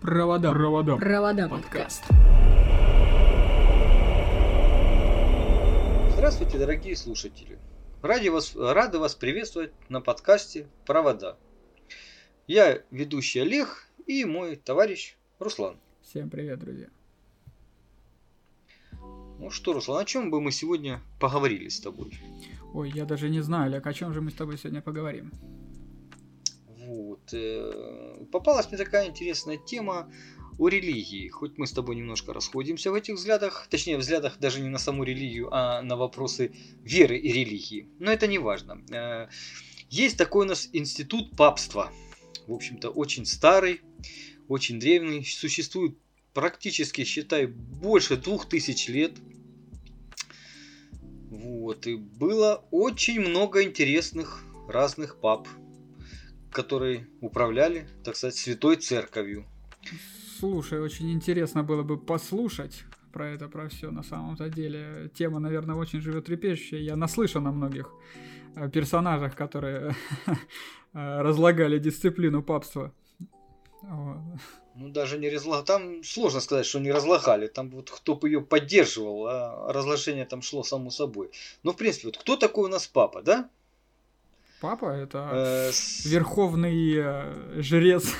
Провода. Провода. Провода подкаст. Здравствуйте, дорогие слушатели. Ради вас, рады вас приветствовать на подкасте «Провода». Я ведущий Олег и мой товарищ Руслан. Всем привет, друзья. Ну что, Руслан, о чем бы мы сегодня поговорили с тобой? Ой, я даже не знаю, Олег, о чем же мы с тобой сегодня поговорим? Э, Попалась мне такая интересная тема о религии. Хоть мы с тобой немножко расходимся в этих взглядах, точнее, взглядах даже не на саму религию, а на вопросы веры и религии. Но это не важно. Э, Есть такой у нас институт папства. В общем-то, очень старый, очень древний. Существует практически, считай, больше двух тысяч лет. Вот. И было очень много интересных разных пап, которые управляли, так сказать, святой церковью. Слушай, очень интересно было бы послушать про это, про все на самом-то деле. Тема, наверное, очень животрепещущая. Я наслышан о многих э, персонажах, которые э, разлагали дисциплину папства. Ну, даже не разлагали. Там сложно сказать, что не разлагали. Там вот кто бы ее поддерживал, а разложение там шло само собой. Но, в принципе, вот кто такой у нас папа, да? Папа это Э, верховный э, жрец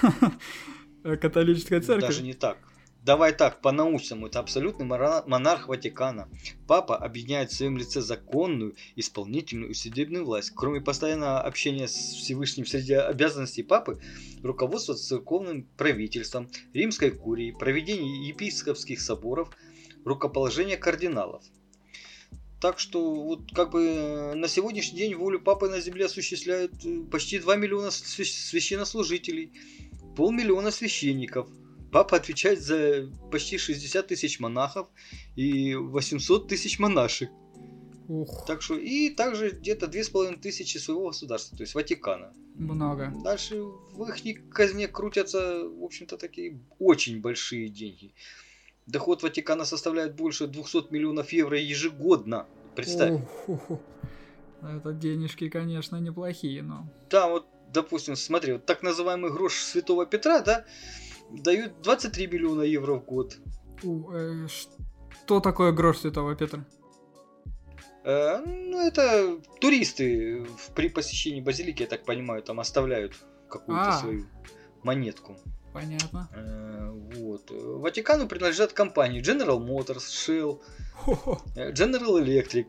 католической церкви. Даже не так. Давай так, по-научному, это абсолютный монарх Ватикана. Папа объединяет в своем лице законную, исполнительную и судебную власть. Кроме постоянного общения с Всевышним среди обязанностей папы, руководство церковным правительством, римской курией, проведение епископских соборов, рукоположение кардиналов. Так что вот как бы э, на сегодняшний день волю папы на земле осуществляют э, почти 2 миллиона свя- священнослужителей, полмиллиона священников. Папа отвечает за почти 60 тысяч монахов и 800 тысяч монашек. Ух, Так что и также где-то 2500 своего государства, то есть Ватикана. много. Дальше в их казне крутятся, в общем-то, такие очень большие деньги. Доход Ватикана составляет больше 200 миллионов евро ежегодно. Представь. Это денежки, конечно, неплохие, но... Да, вот, допустим, смотри, вот так называемый грош Святого Петра, да, дают 23 миллиона евро в год. У, э, что такое грош Святого Петра? Э, ну, это туристы при посещении базилики, я так понимаю, там оставляют какую-то А. свою монетку. Понятно. Э, вот. Ватикану принадлежат компании General Motors, Shell, Хо-хо. э, General Electric.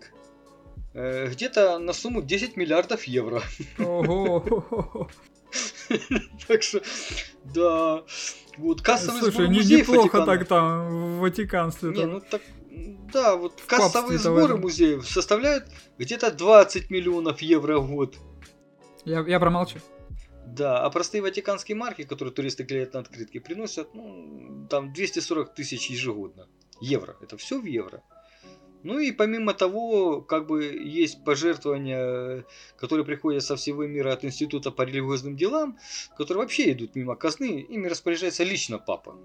Э, Где-то на сумму 10 миллиардов евро. Так что, да. Вот кассовый Слушай, сбор не- неплохо так там в Ватиканстве. Не, ну так, да, вот кассовые в сборы этом. музеев составляют где-то 20 миллионов евро в год. Я, я промолчу. Да, а простые ватиканские марки, которые туристы клеят на открытки, приносят, ну, там 240 тысяч ежегодно. Евро. Это все в евро. Ну и помимо того, как бы есть пожертвования, которые приходят со всего мира от Института по религиозным делам, которые вообще идут мимо казны, ими распоряжается лично папа.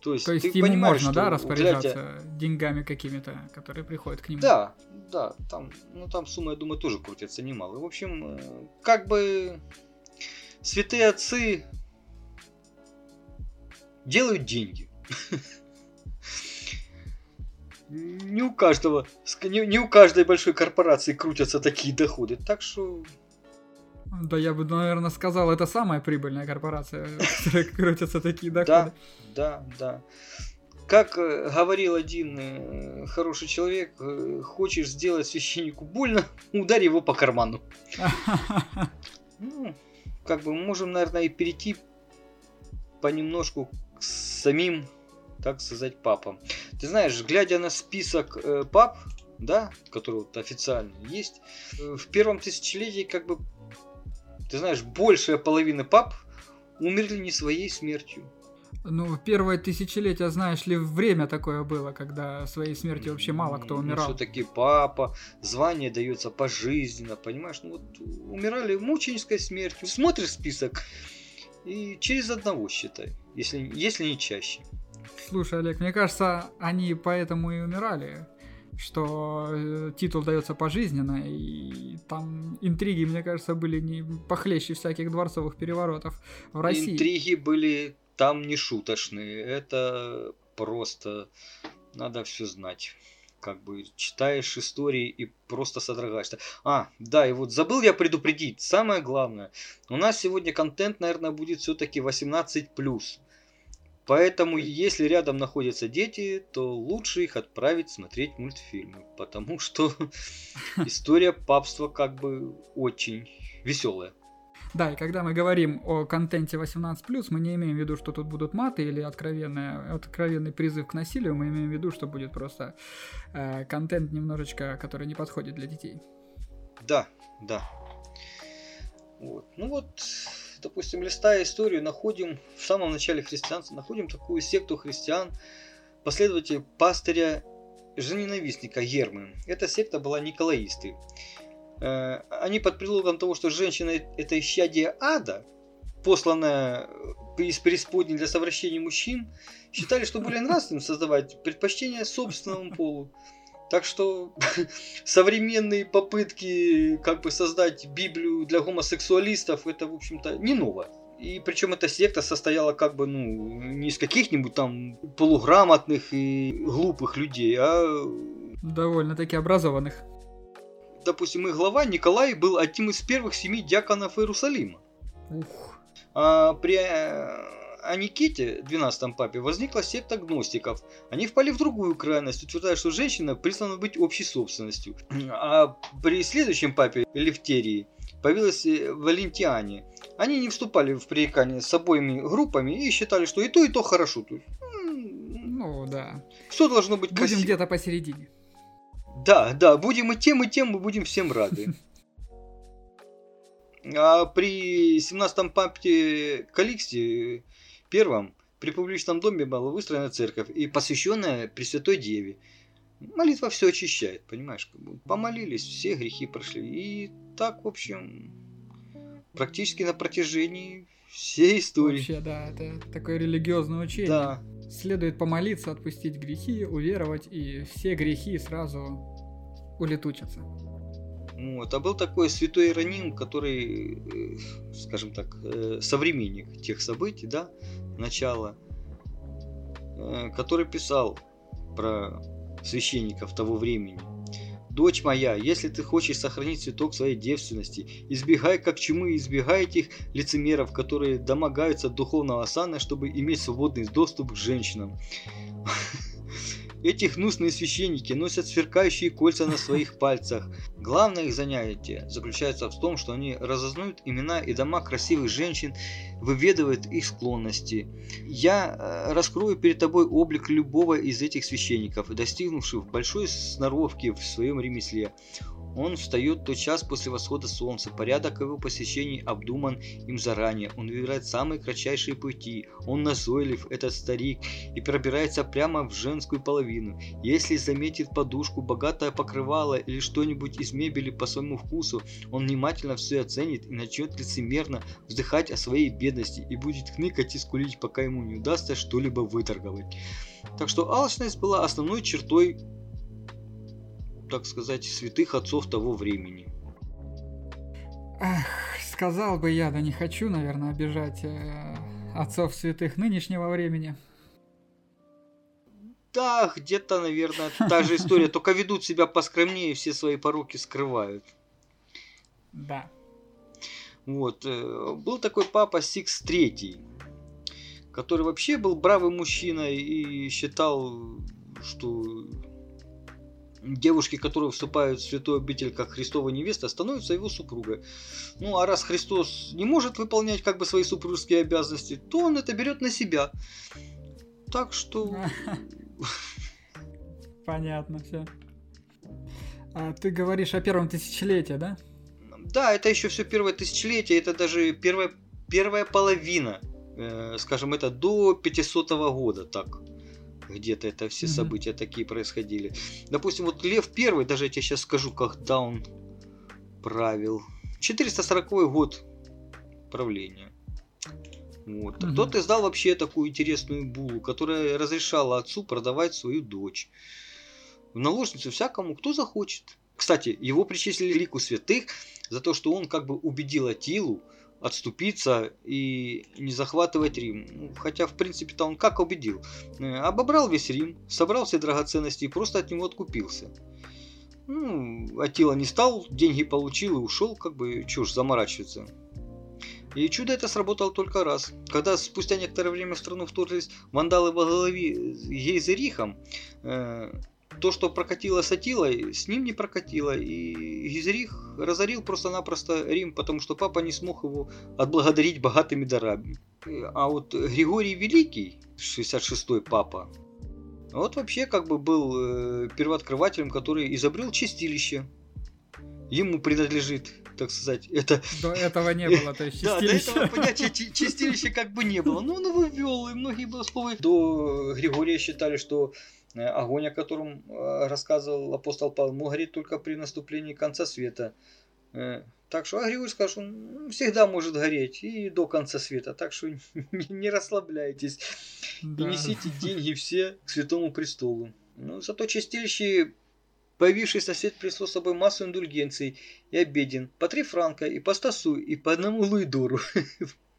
То есть, То есть ты ему понимаешь, можно, что да, распоряжаться деньгами какими-то, которые приходят к нему? Да, да, там, ну там сумма, я думаю, тоже крутится немало. В общем, э, как бы святые отцы делают деньги. Не у каждого, не у каждой большой корпорации крутятся такие доходы. Так что, Да я бы, наверное, сказал, это самая прибыльная корпорация, в которой крутятся такие доходы. да, да, да. Как э, говорил один э, хороший человек, э, хочешь сделать священнику больно, ударь его по карману. Ну, как бы мы можем, наверное, и перейти понемножку к самим, так сказать, папам. Ты знаешь, глядя на список пап, да, который вот официально есть, в первом тысячелетии, как бы, ты знаешь, большая половина пап умерли не своей смертью. Ну, в первое тысячелетие, знаешь ли, время такое было, когда своей смертью вообще мало кто умирал. все-таки папа, звание дается пожизненно, понимаешь? Ну вот умирали мученической смертью. Смотришь список и через одного считай, если, если не чаще. Слушай, Олег, мне кажется, они поэтому и умирали, что э, титул дается пожизненно, и там интриги, мне кажется, были не похлеще всяких дворцовых переворотов в России. Интриги были там не шуточные. Это просто надо все знать. Как бы читаешь истории и просто содрогаешься. А, да, и вот забыл я предупредить. Самое главное. У нас сегодня контент, наверное, будет все-таки 18+. Поэтому, если рядом находятся дети, то лучше их отправить смотреть мультфильмы. Потому что история папства как бы очень веселая. Да, и когда мы говорим о контенте 18+, мы не имеем в виду, что тут будут маты или откровенный, откровенный призыв к насилию, мы имеем в виду, что будет просто э, контент немножечко, который не подходит для детей. Да, да. Вот. Ну вот, допустим, листая историю, находим в самом начале христианства, находим такую секту христиан, последователей пастыря жененавистника Ермы. Эта секта была николаисты. Э, они под предлогом того, что женщина это исчадие ада, посланная из преисподней для совращения мужчин, считали, что более нравственным создавать предпочтение собственному полу. Так что современные попытки как бы создать Библию для гомосексуалистов, это, в общем-то, не ново. И причем эта секта состояла как бы, ну, не из каких-нибудь там полуграмотных и глупых людей, а... Довольно-таки образованных допустим, их глава Николай был одним из первых семи диаконов Иерусалима. Ух. А при э, Аниките, 12 папе, возникла секта гностиков. Они впали в другую крайность, утверждая, что женщина признана быть общей собственностью. А при следующем папе, Левтерии, появилась э, Валентиане. Они не вступали в пререкание с обоими группами и считали, что и то, и то хорошо. ну да. Все должно быть Будем красиво. где-то посередине. Да, да, будем и тем, и тем, мы будем всем рады. А при 17-м папе Каликсте первом при публичном доме была выстроена церковь и посвященная Пресвятой Деве. Молитва все очищает, понимаешь? Помолились, все грехи прошли. И так, в общем, практически на протяжении всей истории. Вообще, да, это такое религиозное учение. Да. Следует помолиться, отпустить грехи, уверовать, и все грехи сразу улетучатся. Вот. А был такой святой Иероним, который, э, скажем так, э, современник тех событий, да, начала, э, который писал про священников того времени. Дочь моя, если ты хочешь сохранить цветок своей девственности, избегай как чумы, избегай этих лицемеров, которые домогаются духовного сана, чтобы иметь свободный доступ к женщинам. Эти гнусные священники носят сверкающие кольца на своих пальцах. Главное их занятие заключается в том, что они разознают имена и дома красивых женщин, выведывают их склонности. Я э, раскрою перед тобой облик любого из этих священников, достигнувших большой сноровки в своем ремесле. Он встает тот час после восхода солнца. Порядок его посещений обдуман им заранее. Он выбирает самые кратчайшие пути. Он назойлив, этот старик, и пробирается прямо в женскую половину. Если заметит подушку, богатое покрывало или что-нибудь из мебели по своему вкусу, он внимательно все оценит и начнет лицемерно вздыхать о своей бедности и будет хныкать и скулить, пока ему не удастся что-либо выторговать. Так что алчность была основной чертой так сказать, святых отцов того времени. Эх, сказал бы я, да не хочу, наверное, обижать э, отцов святых нынешнего времени. Да, где-то, наверное, та же история, только ведут себя поскромнее, все свои пороки скрывают. Да. Вот. Э, был такой папа Сикс Третий, который вообще был бравый мужчина и считал, что девушки, которые вступают в святой обитель как Христова невеста, становятся его супругой. Ну а раз Христос не может выполнять как бы свои супружеские обязанности, то он это берет на себя. Так что... Понятно все. А ты говоришь о первом тысячелетии, да? Да, это еще все первое тысячелетие, это даже первая, первая половина, э, скажем, это до 500 года, так где-то это все mm-hmm. события такие происходили. Допустим, вот Лев Первый, даже я тебе сейчас скажу, когда он правил. 440 год правления. Вот. Mm-hmm. Тот издал вообще такую интересную булу, которая разрешала отцу продавать свою дочь в наложницу всякому, кто захочет. Кстати, его причислили лику святых за то, что он как бы убедил Атилу отступиться и не захватывать Рим. Ну, хотя, в принципе-то он как убедил? Э, обобрал весь Рим, собрал все драгоценности и просто от него откупился. Ну, Атила не стал, деньги получил и ушел, как бы чушь заморачиваться. И чудо это сработало только раз. Когда спустя некоторое время в страну вторглись вандалы во главе Гейзерихом, э, то, что прокатило с Атилой, с ним не прокатило. И Гизерих разорил просто-напросто Рим, потому что папа не смог его отблагодарить богатыми дарами. А вот Григорий Великий, 66-й папа, вот вообще как бы был э, первооткрывателем, который изобрел чистилище. Ему принадлежит, так сказать, это... До этого не было, то есть чистилище. Да, до этого понятия чистилища как бы не было. Ну, он его ввел, и многие богословы до Григория считали, что огонь, о котором э, рассказывал апостол Павел, мог гореть только при наступлении конца света. Э, так что сказал, что он всегда может гореть и до конца света. Так что не расслабляйтесь да. и несите деньги все к святому престолу. Ну, зато чистилище появившийся свет принесло с собой массу индульгенций и обеден. По три франка, и по стасу, и по одному луидору.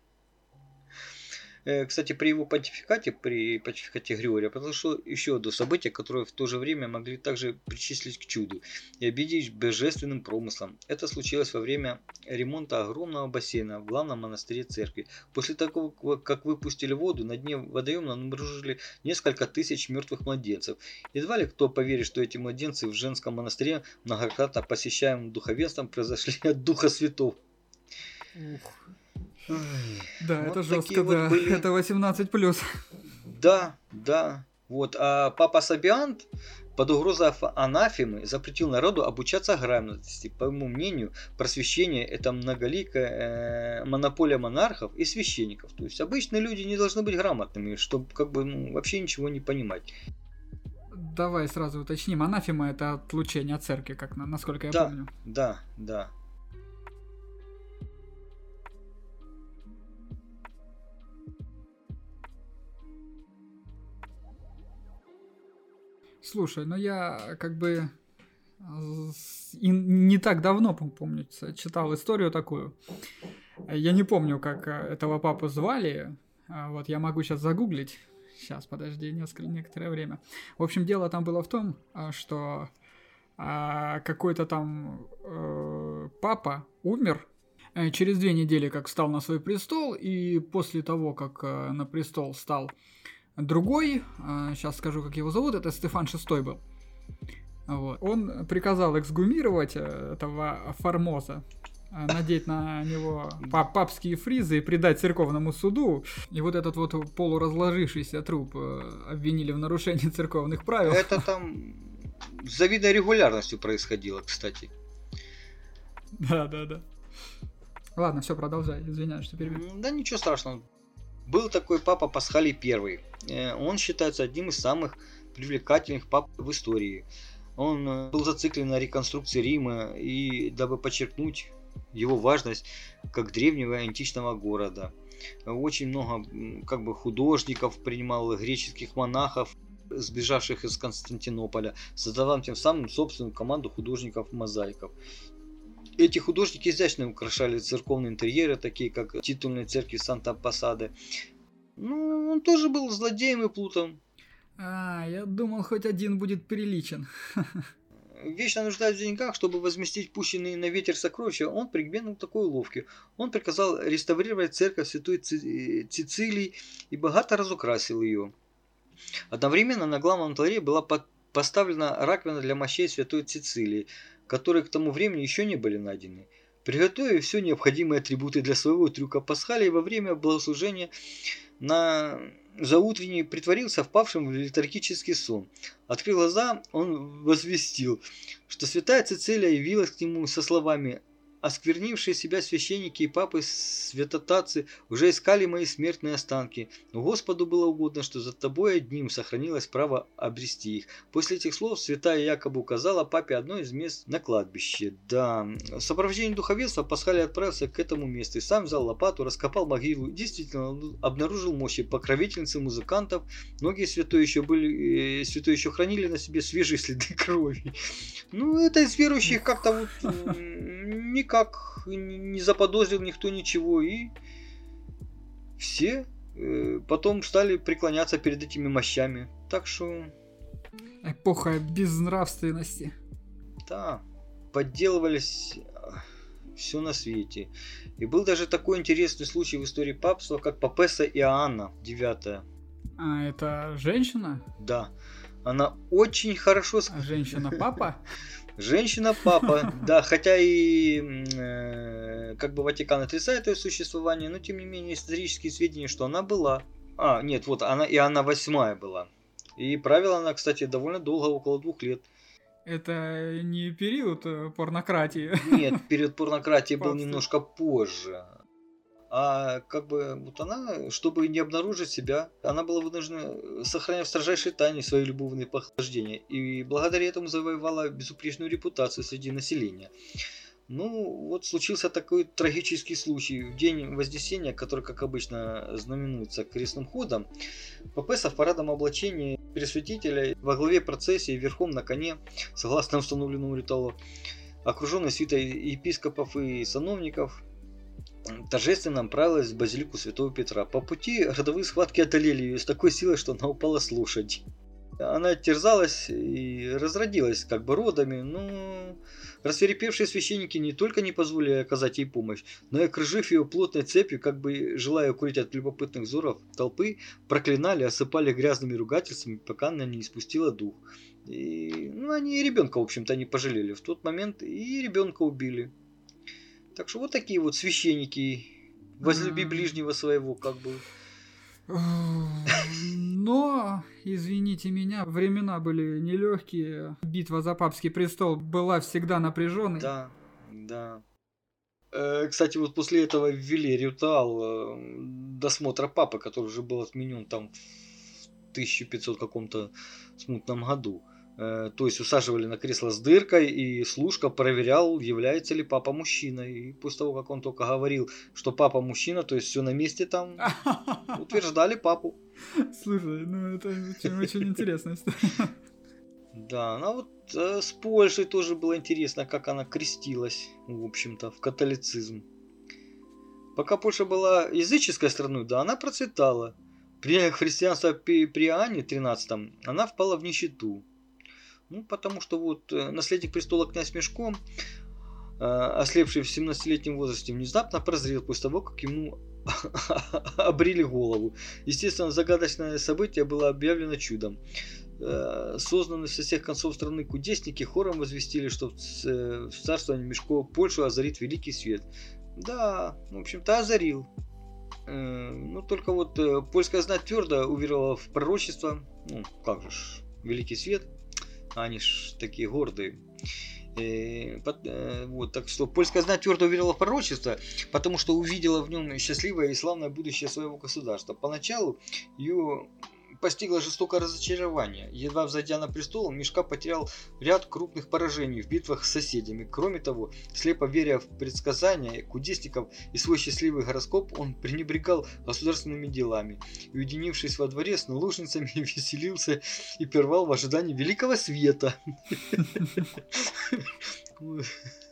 Э, кстати, при его понтификате, при понтификате Григория, произошло еще одно событие, которое в то же время могли также причислить к чуду и объединить божественным промыслом. Это случилось во время ремонта огромного бассейна в главном монастыре церкви. После того, как выпустили воду, на дне водоема обнаружили несколько тысяч мертвых младенцев. Едва ли кто поверит, что эти младенцы в женском монастыре, многократно посещаемым духовенством, произошли от Духа Святого. Ух. Да, вот это жестко, да. Вот были... Это 18 плюс. Да, да. Вот. А папа Сабиант под угрозой анафемы запретил народу обучаться грамотности. По моему мнению, просвещение это многоликая э, монополия монархов и священников. То есть обычные люди не должны быть грамотными, чтобы как бы ну, вообще ничего не понимать. Давай сразу уточним. Анафема это отлучение от церкви, как насколько я да, помню. Да, да. Слушай, ну я как бы и не так давно, помню, читал историю такую. Я не помню, как э, этого папу звали. А вот я могу сейчас загуглить. Сейчас, подожди, несколько, некоторое время. В общем, дело там было в том, а, что а, какой-то там э, папа умер э, через две недели, как встал на свой престол, и после того, как на престол стал Другой, сейчас а, скажу, как его зовут, это Стефан VI был. Вот. Он приказал эксгумировать э, этого Формоза, э, надеть на него папские фризы и предать церковному суду. И вот этот вот полуразложившийся труп э, обвинили в нарушении церковных правил. Это там с завидной регулярностью происходило, кстати. Да, да, да. Ладно, все, продолжай. Извиняюсь, что перебил. Да ничего страшного. Был такой папа Пасхалий I. Э, он считается одним из самых привлекательных пап в истории. Он э, был зациклен на реконструкции Рима и дабы подчеркнуть его важность как древнего античного города. Очень много как бы художников принимал, греческих монахов, сбежавших из Константинополя, создавал тем самым собственную команду художников-мозаиков. Эти художники изящно украшали церковные интерьеры, такие как титульные церкви Санта-Пасады. Ну, он тоже был злодеем и плутом. А, я думал, хоть один будет приличен. Вечно нуждаясь в деньгах, чтобы возместить пущенные на ветер сокровища, он пригнул такой уловки. Он приказал реставрировать церковь Святой Цицилии и богато разукрасил ее. Одновременно на главном алтаре была поставлена раковина для мощей Святой Цицилии, которые к тому времени еще не были найдены. Приготовив все необходимые атрибуты для своего трюка Пасхалия во время богослужения на заутренний притворился впавшим в летаргический сон. Открыл глаза, он возвестил, что святая Цицилия явилась к нему со словами осквернившие себя священники и папы святотатцы уже искали мои смертные останки, но Господу было угодно, что за тобой одним сохранилось право обрести их. После этих слов святая якобы указала папе одно из мест на кладбище. Да, в сопровождении духовенства Пасхалий отправился к этому месту и сам взял лопату, раскопал могилу и действительно обнаружил мощи покровительницы музыкантов. Многие святые еще были, э, святые еще хранили на себе свежие следы крови. Ну, это из верующих как-то вот никак не заподозрил никто ничего, и все э, потом стали преклоняться перед этими мощами. Так что... Эпоха безнравственности. Да, подделывались все на свете. И был даже такой интересный случай в истории папства, как Папеса Иоанна, девятая. А это женщина? Да. Она очень хорошо... А женщина-папа? Женщина-папа, да, хотя и э, как бы Ватикан отрицает ее существование, но тем не менее исторические сведения, что она была. А, нет, вот она и она восьмая была. И правила она, кстати, довольно долго, около двух лет. Это не период э, порнократии. Нет, период порнократии был немножко позже. А как бы вот она, чтобы не обнаружить себя, она была вынуждена сохранять в строжайшей тайне свои любовные похождения. И благодаря этому завоевала безупречную репутацию среди населения. Ну, вот случился такой трагический случай. В день Вознесения, который, как обычно, знаменуется крестным ходом, Папеса в парадном облачении Пресвятителя во главе процессии верхом на коне, согласно установленному ритуалу, окруженный свитой епископов и сановников, торжественно направилась в базилику Святого Петра. По пути родовые схватки одолели ее с такой силой, что она упала с лошади. Она терзалась и разродилась как бы родами, но Рассверепевшие священники не только не позволили оказать ей помощь, но и окружив ее плотной цепью, как бы желая укрыть от любопытных взоров толпы, проклинали, осыпали грязными ругательствами, пока она не испустила дух. И, ну, они и ребенка, в общем-то, не пожалели. В тот момент и ребенка убили. Так что вот такие вот священники, возлюби ближнего своего, как бы. Но, извините меня, времена были нелегкие. Битва за папский престол была всегда напряженной. Да, да. Э, кстати, вот после этого ввели ритуал э, досмотра папы, который уже был отменен там в 1500 каком-то смутном году. Э, то есть усаживали на кресло с дыркой, и служка проверял, является ли папа мужчиной. И после того, как он только говорил, что папа мужчина, то есть все на месте там, утверждали папу. Слушай, ну это очень, очень интересная история. Да, ну вот э, с Польшей тоже было интересно, как она крестилась, в общем-то, в католицизм. Пока Польша была языческой страной, да, она процветала. При христианстве при, при Иоанне 13 она впала в нищету. Ну, потому что вот э, наследник престола князь Мешко, э, ослепший в 17-летнем возрасте, внезапно прозрел после того, как ему обрили голову. Естественно, загадочное событие было объявлено чудом. Э, сознанные со всех концов страны кудесники хором возвестили, что в царствовании Мешко Польшу озарит великий свет. Да, в общем-то, озарил. Ну, только вот польская знать твердо уверовала в пророчество. Ну, как же великий свет – они ж такие гордые. И, э, э, вот, так что польская знать твердо уверила в пророчество, потому что увидела в нем счастливое и славное будущее своего государства. Поначалу ее постигло жестокое разочарование. Едва взойдя на престол, Мишка потерял ряд крупных поражений в битвах с соседями. Кроме того, слепо веря в предсказания кудесников и свой счастливый гороскоп, он пренебрегал государственными делами. И, уединившись во дворе с наложницами, веселился и первал в ожидании великого света.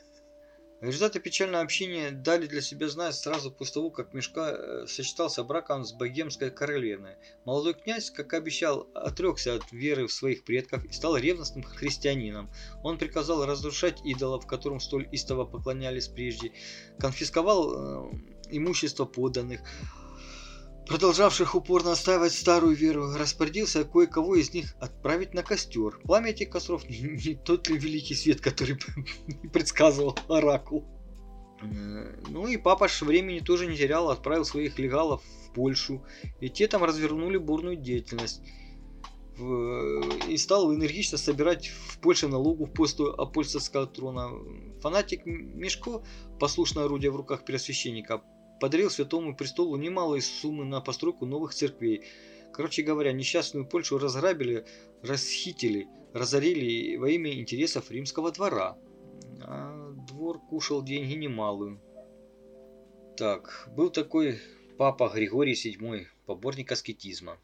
Результаты печального общения дали для себя знать сразу после того, как Мешка э, сочетался браком с богемской королевной. Молодой князь, как обещал, отрекся от веры в своих предков и стал ревностным христианином. Он приказал разрушать идолов, которым столь истово поклонялись прежде, конфисковал э, имущество подданных, продолжавших упорно отстаивать старую веру, распорядился кое-кого из них отправить на костер. Пламя этих костров не, тот ли великий свет, который предсказывал Оракул. Э, ну и папа ж времени тоже не терял, отправил своих легалов в Польшу, и те там развернули бурную деятельность. И стал энергично собирать в Польше налогу в посту апостольского трона. Фанатик Мешко, послушное орудие в руках первосвященника, подарил Святому Престолу немалые суммы на постройку новых церквей. Короче говоря, несчастную Польшу разграбили, расхитили, разорили во имя интересов римского двора. А двор кушал деньги немалые. Так, был такой папа Григорий VII, поборник аскетизма.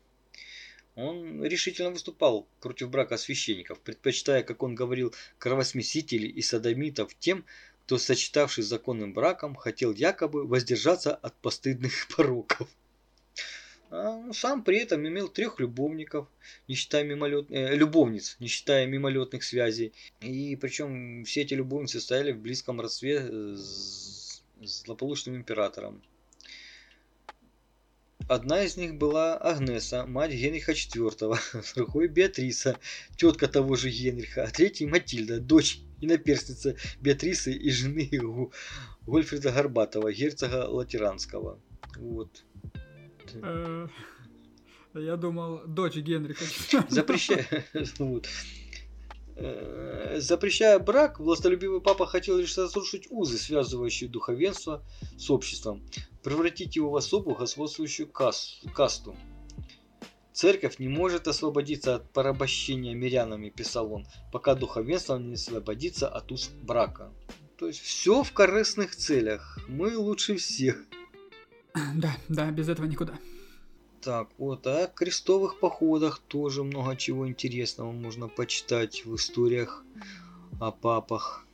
Он решительно выступал против брака священников, предпочитая, как он говорил, кровосмесителей и садомитов тем, кто, сочетавшись законным браком, хотел якобы воздержаться от постыдных пороков. А сам при этом имел трех любовников, не считая мимолет... э, любовниц, не считая мимолетных связей. И причем все эти любовницы стояли в близком родстве с злополучным императором. Одна из них была Агнеса, мать Генриха IV, другой Беатриса, тетка того же Генриха, а третьей Матильда, дочь и наперстница Беатрисы и жены Гольфрида Горбатова, герцога Латеранского. Вот. Я думал, дочь Генриха. Запрещая, вот. Запрещая брак, властолюбивый папа хотел лишь разрушить узы, связывающие духовенство с обществом, превратить его в особую господствующую касту. Церковь не может освободиться от порабощения мирянами, писал он, пока духовенство не освободится от уз брака. То есть все в корыстных целях. Мы лучше всех. Да, да, без этого никуда. Так, вот, а о крестовых походах тоже много чего интересного можно почитать в историях о папах.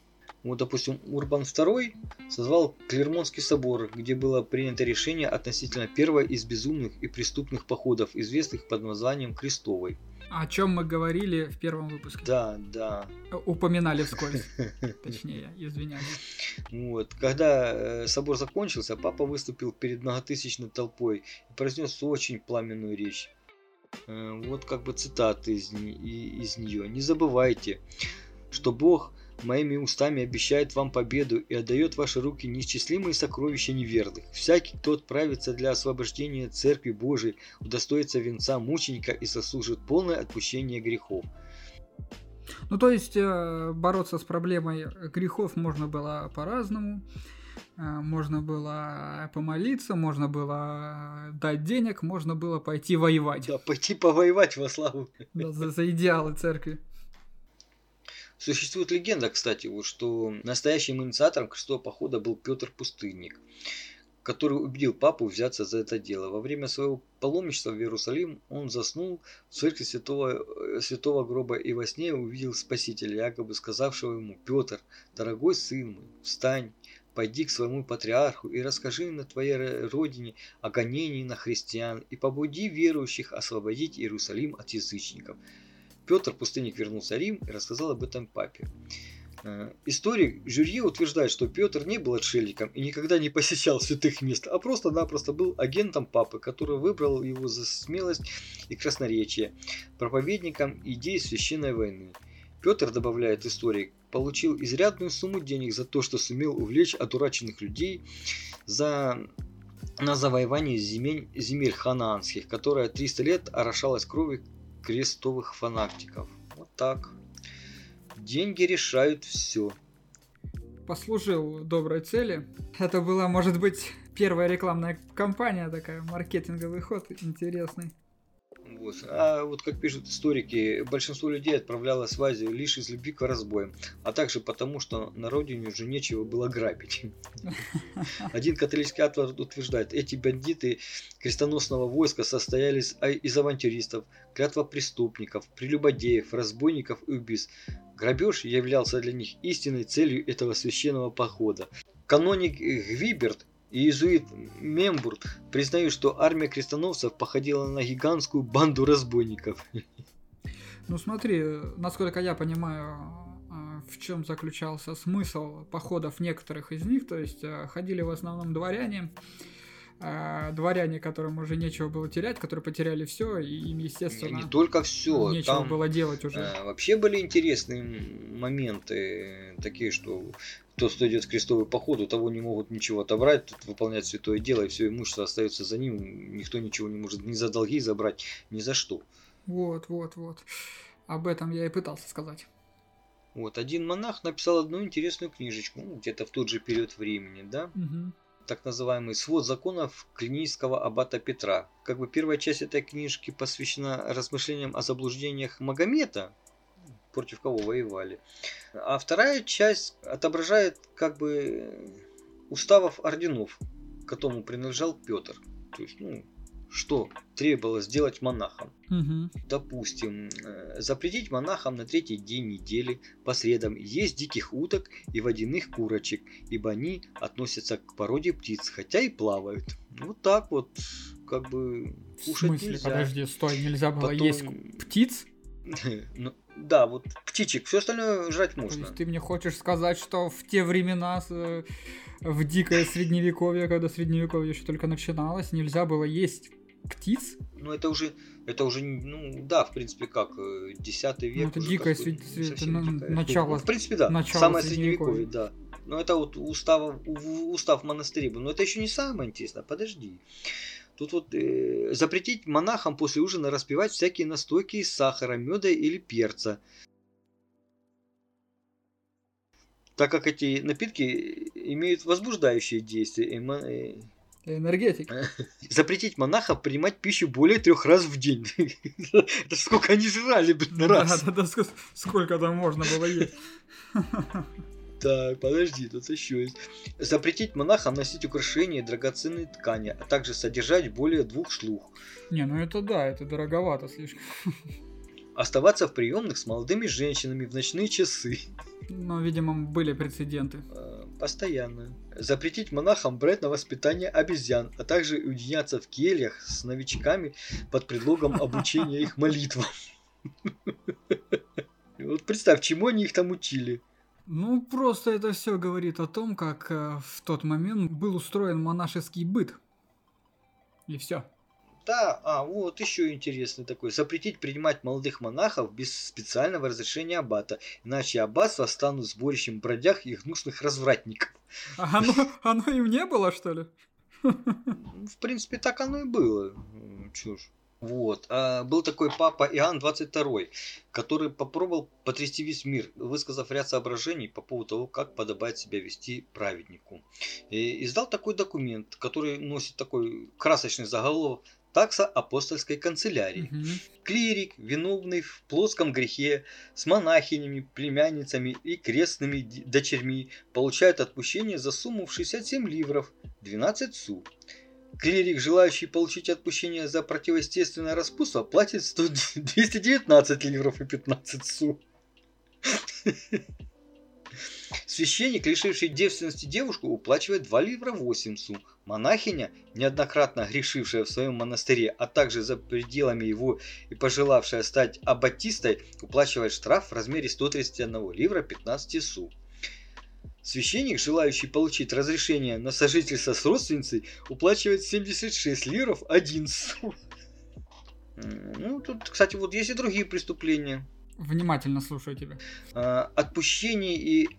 Вот, допустим, Урбан II созвал Клермонский собор, где было принято решение относительно первой из безумных и преступных походов, известных под названием Крестовой. О чем мы говорили в первом выпуске. Да, да. Упоминали вскользь. Точнее, извиняюсь. Вот. Когда э, собор закончился, папа выступил перед многотысячной толпой и произнес очень пламенную речь. Э, вот как бы цитаты из, из нее. Не забывайте, что Бог моими устами обещает вам победу и отдает в ваши руки неисчислимые сокровища неверных. Всякий, кто отправится для освобождения Церкви Божией, удостоится венца мученика и заслужит полное отпущение грехов. Ну, то есть, э, бороться с проблемой грехов можно было по-разному. Э, можно было помолиться, можно было дать денег, можно было пойти воевать. Да, пойти повоевать во славу. Да, за, за идеалы церкви. Существует легенда, кстати, вот, что настоящим инициатором крестового похода был Петр Пустынник, который убедил папу взяться за это дело. Во время своего паломничества в Иерусалим он заснул в церкви святого, э, святого гроба и во сне увидел Спасителя, якобы сказавшего ему, «Петр, дорогой сын мой, встань, пойди к своему патриарху и расскажи на твоей родине о гонении на христиан и побуди верующих освободить Иерусалим от язычников». Петр Пустынник вернулся в Рим и рассказал об этом папе. Э, историк Жюрье утверждает, что Петр не был отшельником и никогда не посещал святых мест, а просто-напросто был агентом папы, который выбрал его за смелость и красноречие, проповедником идей священной войны. Петр, добавляет историк, получил изрядную сумму денег за то, что сумел увлечь одураченных людей за на завоевание земель, земель ханаанских, которая 300 лет орошалась кровью крестовых фанатиков. Вот так. Деньги решают все. Послужил доброй цели. Это была, может быть, первая рекламная кампания такая, маркетинговый ход интересный. Вот. А вот как пишут историки, большинство людей отправлялось в Азию лишь из любви к разбоям, а также потому, что на родине уже нечего было грабить. Один католический автор утверждает, эти бандиты крестоносного войска состоялись из авантюристов, клятва преступников, прелюбодеев, разбойников и убийств. Грабеж являлся для них истинной целью этого священного похода. Каноник Гвиберт иезуит Мембурт признают, что армия крестоносцев походила на гигантскую банду разбойников. Ну смотри, насколько я понимаю, а, в чем заключался смысл походов некоторых из них, то есть а, ходили в основном дворяне, а, дворяне, которым уже нечего было терять, которые потеряли все, и им, естественно, не, только все, нечего там, было делать уже. Вообще были интересные моменты, такие, что кто кто идет в крестовый поход, у того не могут ничего отобрать, тут выполнять святое дело, и все имущество остается за ним, никто ничего не может ни за долги забрать, ни за что. Вот, вот, вот. Об этом я и пытался сказать. Вот, один монах написал одну интересную книжечку, ну, где-то в тот же период времени, да? Угу. Так называемый свод законов клинического аббата Петра. Как бы первая часть этой книжки посвящена размышлениям о заблуждениях Магомета, против кого воевали. А вторая часть отображает как бы уставов орденов, к которому принадлежал Петр. То есть, ну, что требовалось сделать монахам. Мгм. Допустим, э, запретить монахам на третий день недели по средам есть диких уток и водяных курочек, ибо они относятся к породе птиц, хотя и плавают. Вот так вот, как бы, В кушать смысле, нельзя. подожди, стой, нельзя было Потом- есть птиц? Ну, да, вот птичек, все остальное жрать То можно. есть ты мне хочешь сказать, что в те времена, э, в дикое средневековье, когда средневековье еще только начиналось, нельзя было есть птиц? Ну, это уже, это уже, ну, да, в принципе, как, э, 10 век. Ну, это дикое не это начало- Ну, в принципе, да, начало самое средневековье, да. Но это вот устав, устав монастыря был. Но это еще не самое интересное, подожди. Тут вот э, запретить монахам после ужина распивать всякие настойки из сахара, меда или перца. Так как эти напитки имеют возбуждающее действие, и мо- э, Энергетик. запретить монахам принимать пищу более трех раз в день. Это сколько они жрали, блин, на Да, раз. да, да, ск- сколько там можно было есть? Так, подожди, тут еще есть. Запретить монахам носить украшения и драгоценные ткани, а также содержать более двух шлух. Не, ну это да, это дороговато слишком. Оставаться в приемных с молодыми женщинами в ночные часы. Но, видимо, были прецеденты. Э, Постоянно. Запретить монахам брать на воспитание обезьян, а также уединяться в кельях с новичками под предлогом обучения их молитвам. Вот представь, чему они их там учили. Ну, просто это все говорит о том, как э, в тот момент был устроен монашеский быт. И все. Да, а вот еще интересный такой. Запретить принимать молодых монахов без специального разрешения аббата, иначе аббатство станут сборищем бродяг и гнусных развратников. А оно, оно им не было, что ли? Ну, В принципе, так оно и было. Ж. Вот. А, был такой папа Иоанн 22, который попробовал потрясти весь мир, высказав ряд соображений по поводу того, как подобает себя вести праведнику. И издал такой документ, который носит такой красочный заголовок «Такса апостольской канцелярии». Мгм. Клирик, виновный в плоском грехе, с монахинями, племянницами и крестными дочерьми, получает отпущение за сумму в 67 ливров, 12 су. Клирик, желающий получить отпущение за противоестественное распутство, платит 100 219 ливров и 15 су. Священник, лишивший девственности девушку, уплачивает 2 ливра 8 су. Монахиня, неоднократно грешившая в своем монастыре, а также за пределами его и пожелавшая стать аббатистой, уплачивает штраф в размере 131 ливра 15 су. Священник, желающий получить разрешение на сожительство с родственницей, уплачивает 76 ливров 1 су. Ну, тут, кстати, вот есть и другие преступления. Внимательно слушаю тебя. А, отпущение и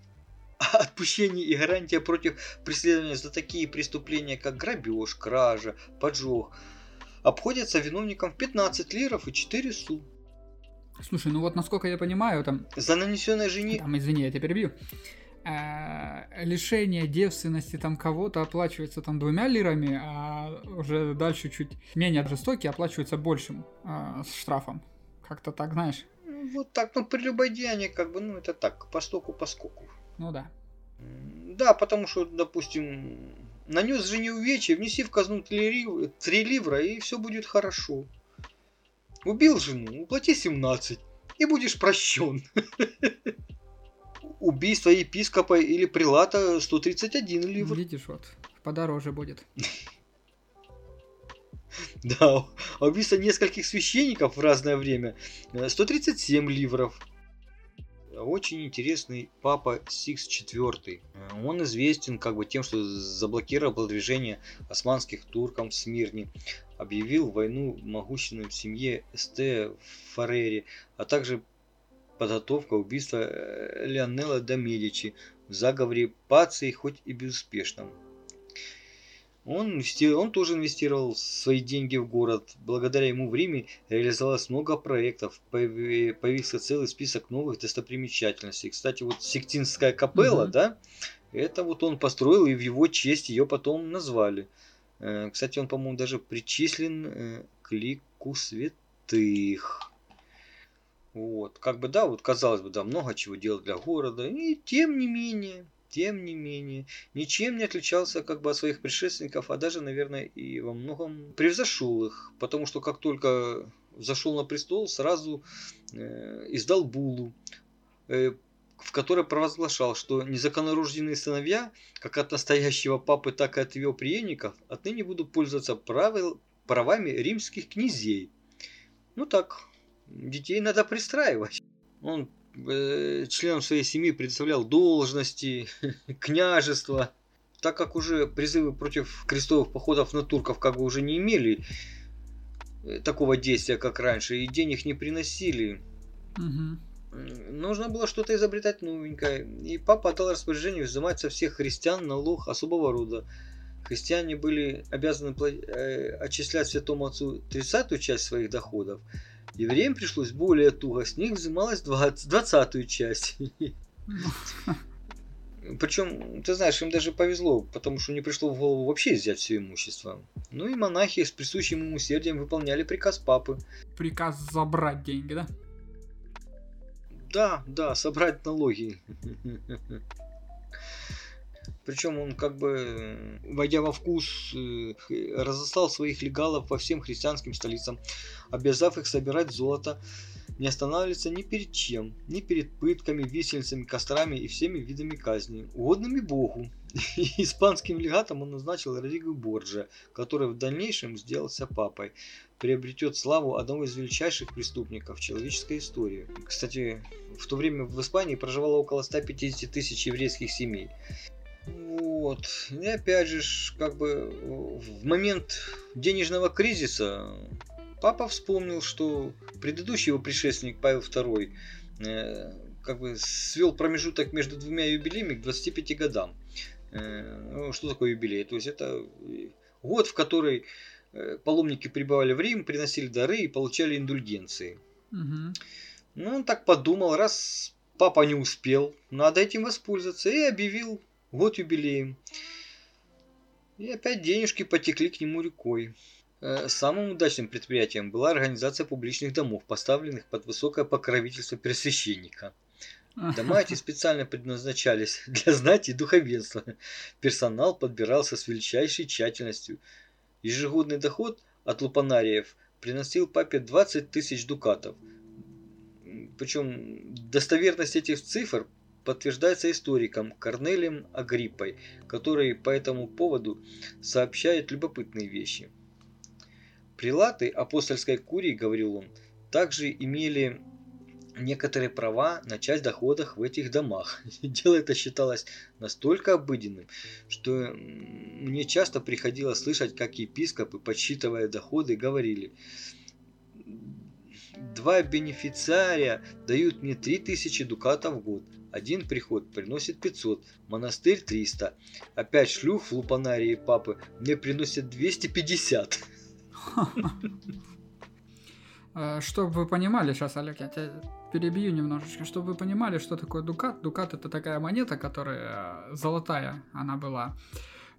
отпущение и гарантия против преследования за такие преступления, как грабеж, кража, поджог, обходятся виновникам в 15 лиров и 4 су. Слушай, ну вот насколько я понимаю, там, За нанесенное жене... там извини, я тебя перебью. э, лишение девственности там кого-то оплачивается там двумя лирами, а уже дальше чуть менее жестокие оплачиваются большим э, штрафом. Как-то так, знаешь? Ну, Вот так, ну, прелюбодеяние, как бы, ну, это так, по стоку, по скоку. Ну да. Да, потому что, допустим, нанес жене увечья, внеси в казну 3 ливра, и все будет хорошо. Убил жену, уплати 17, и будешь прощен. Убийство епископа или прилата 131 ливр. Видишь, вот, подороже будет. Да, а убийство нескольких священников в разное время э, 137 ливров. Очень интересный папа Сикс IV. Э, Он известен как бы тем, что заблокировал продвижение османских туркам в Смирне, объявил войну могущественной семье Эсте Фарери, а также подготовка убийства э, Леонелла де Медичи в заговоре Паций, хоть и безуспешном. Он, инвести- он тоже инвестировал свои деньги в город. Благодаря ему в Риме реализовалось много проектов. Появи- Появился целый список новых достопримечательностей. Кстати, вот Сектинская капелла, Мгм. да, это вот он построил, и в его честь ее потом назвали. Э, Кстати, он, по-моему, даже причислен э, к лику святых. Вот, как бы, да, вот казалось бы, да, много чего делать для города, и тем не менее, тем не менее, ничем не отличался как бы от своих предшественников, а даже, наверное, и во многом превзошел их, потому что как только зашел на престол, сразу э, издал булу, э, в которой провозглашал, что незаконнорожденные сыновья, как от настоящего папы, так и от его преемников, отныне будут пользоваться правил, правами римских князей. Ну так, детей надо пристраивать. Он членам своей семьи представлял должности, княжества. Так как уже призывы против крестовых походов на турков как бы уже не имели э, такого действия, как раньше, и денег не приносили, Угу. Нужно было что-то изобретать новенькое, и папа отдал распоряжение взимать со всех христиан налог особого рода. Христиане были обязаны э, отчислять святому отцу 30-ю часть своих доходов. Евреям пришлось более туго, с них взималась 20-ю часть. Причем, ты знаешь, им даже повезло, потому что не пришло в голову вообще взять все имущество. Ну и монахи с присущим им усердием выполняли приказ папы. Приказ забрать деньги, да? Да, да, собрать налоги. Причем он как бы, войдя во вкус, э, разослал своих легалов по всем христианским столицам, обязав их собирать золото, не останавливаться ни перед чем, ни перед пытками, висельцами, кострами и всеми видами казни, угодными Богу. И испанским легатом он назначил Родриго Борджа, который в дальнейшем сделался папой, приобретет славу одного из величайших преступников человеческой истории. Кстати, в то время в Испании проживало около 150 тысяч еврейских семей. Вот. И опять же, как бы в момент денежного кризиса папа вспомнил, что предыдущий его предшественник Павел II э, как бы свел промежуток между двумя юбилеями к 25 годам. Э, ну, что такое юбилей? То есть это год, в который э, паломники прибывали в Рим, приносили дары и получали индульгенции. Угу. Ну, он так подумал, раз папа не успел, надо этим воспользоваться, и объявил год юбилеем. И опять денежки потекли к нему рекой. Э, Самым удачным предприятием была организация публичных домов, поставленных под высокое покровительство пресвященника. Дома эти специально предназначались для знати и духовенства. Персонал подбирался с величайшей тщательностью. Ежегодный доход от лупанариев приносил папе 20 тысяч дукатов. Причем достоверность этих цифр подтверждается историком Корнелием Агриппой, который по этому поводу сообщает любопытные вещи. Прилаты апостольской курии, говорил он, также имели некоторые права на часть доходов в этих домах. Дело это считалось настолько обыденным, что мне часто приходилось слышать, как епископы, подсчитывая доходы, говорили, два бенефициария дают мне 3000 дукатов в год, один приход приносит 500, монастырь 300, опять шлюх в лупанарии папы мне приносят 250. Чтобы вы понимали, сейчас, Олег, я тебя перебью немножечко, чтобы вы понимали, что такое дукат. Дукат это такая монета, которая золотая, она была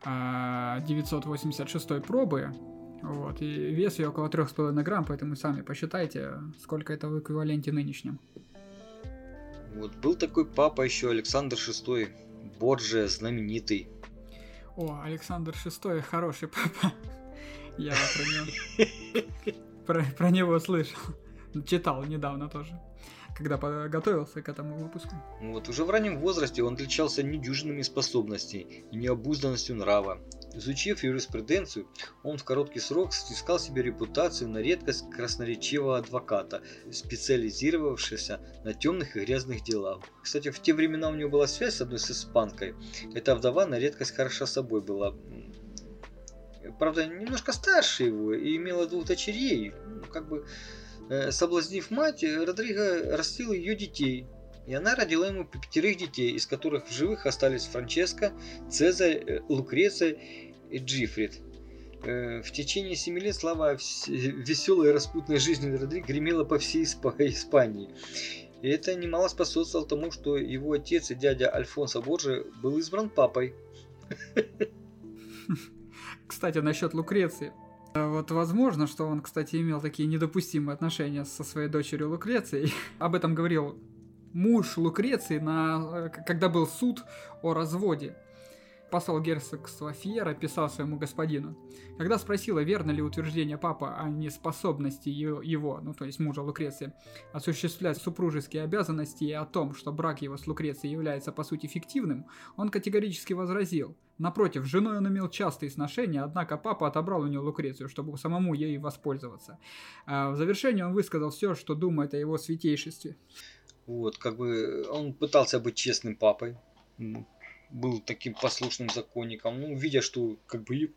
986 пробы, вот, и вес ее около 3,5 грамм, поэтому сами посчитайте, сколько это в эквиваленте нынешнем. Вот был такой папа еще Александр VI, Борджия, знаменитый. О, Александр VI, хороший папа. Я про него, про, про него слышал. Читал недавно тоже, когда готовился к этому выпуску. Вот, уже в раннем возрасте он отличался недюжинными способностями и необузданностью нрава. Изучив юриспруденцию, он в короткий срок снискал себе репутацию на редкость красноречивого адвоката, специализировавшегося на темных и грязных делах. Кстати, в те времена у него была связь с одной с испанкой. Эта вдова на редкость хороша собой была. Правда, немножко старше его и имела двух дочерей. Как бы э, соблазнив мать, Родриго растил ее детей, и она родила ему пятерых детей, из которых в живых остались Франческо, Цезарь, Лукреция и Джифрид. В течение семи лет слава веселой и распутной жизни Родриго гремела по всей Испании. И это немало способствовало тому, что его отец и дядя Альфонсо Борджи был избран папой. Кстати, насчет Лукреции. Вот возможно, что он, кстати, имел такие недопустимые отношения со своей дочерью Лукрецией. Об этом говорил муж Лукреции, на, э, когда был суд о разводе посол герцогства Фьера писал своему господину. Когда спросила, верно ли утверждение папы о неспособности его, ну то есть мужа Лукреции, осуществлять супружеские обязанности и о том, что брак его с Лукрецией является по сути фиктивным, он категорически возразил. Напротив, с женой он имел частые сношения, однако папа отобрал у него Лукрецию, чтобы самому ей воспользоваться. А в завершении он высказал все, что думает о его святейшестве. Вот, как бы он пытался быть честным папой, был таким послушным законником, ну, видя, что как бы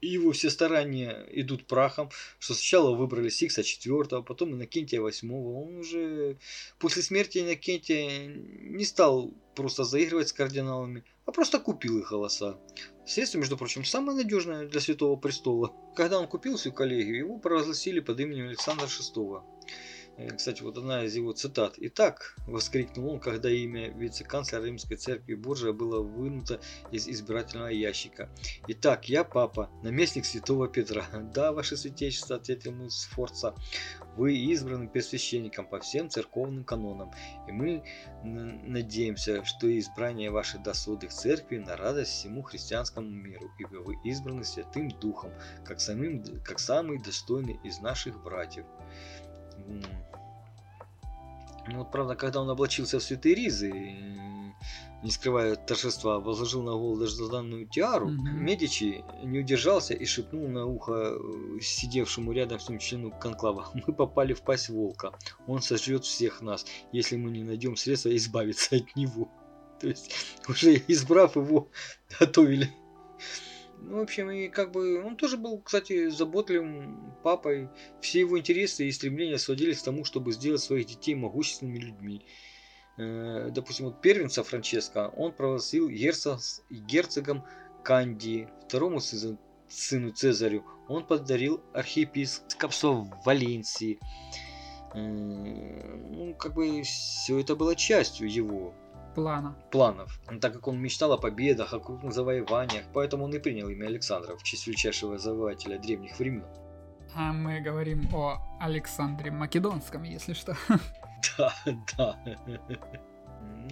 его все старания идут прахом, что сначала выбрали Сикса четвертого, потом Иннокентия восьмого. Он уже после смерти Иннокентия не стал просто заигрывать с кардиналами, а просто купил их голоса. Средство, между прочим, самое надежное для Святого Престола. Когда он купил свою коллегию, его провозгласили под именем Александра VI. Э, кстати, вот одна из его цитат. «Итак», — воскликнул он, когда имя вице-канцлера Римской церкви Боржия было вынуто из избирательного ящика. «Итак, я папа, наместник святого Петра». «Да, ваше святейшество», — ответил ему Сфорца, — «вы избраны первосвященником по всем церковным канонам, и мы надеемся, что избрание ваше досудых церкви на радость всему христианскому миру, ибо вы избраны Святым Духом, как, самым, как самый достойный из наших братьев». Ну вот, правда, когда он облачился в святые ризы, не скрывая торжества, возложил на голову долгожданную тиару, mm-hmm. Медичи не удержался и шепнул на ухо э, сидевшему рядом с ним члену конклава. Мы попали в пасть волка. Он сожрет всех нас, если мы не найдем средства избавиться от него. То есть, уже избрав его, готовили ну, в общем, и как бы он тоже был, кстати, заботливым папой. Все его интересы и стремления сводились к тому, чтобы сделать своих детей могущественными людьми. Э, допустим, вот первенца Франческо он провозгласил герцогом Канди, второму сыну, сыну Цезарю он подарил архиепископство в Валенсии. Э, ну, как бы все это было частью его плана. планов, так как он мечтал о победах, о крупных завоеваниях, поэтому он и принял имя Александра в честь величайшего завоевателя древних времен. А мы говорим о Александре Македонском, если что. Да, да.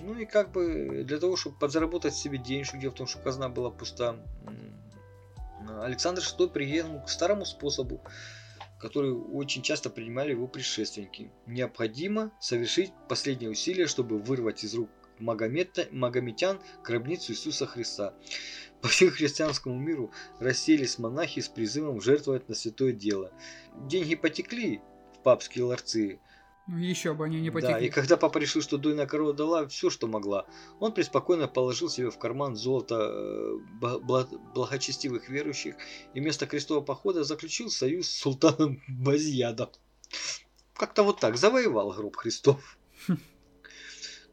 Ну и как бы для того, чтобы подзаработать себе денежку, дело в том, что казна была пуста, Александр VI приехал к старому способу, который очень часто принимали его предшественники. Необходимо совершить последнее усилие, чтобы вырвать из рук Магомета, магометян гробницу Иисуса Христа. По всему христианскому миру расселись монахи с призывом жертвовать на святое дело. Деньги потекли в папские ларцы. Ну, еще бы они не потекли. Да, и когда папа решил, что дойная корова дала все, что могла, он преспокойно положил себе в карман золото э, благочестивых верующих и вместо крестового похода заключил союз с султаном Базьядом. Как-то вот так, завоевал гроб Христов.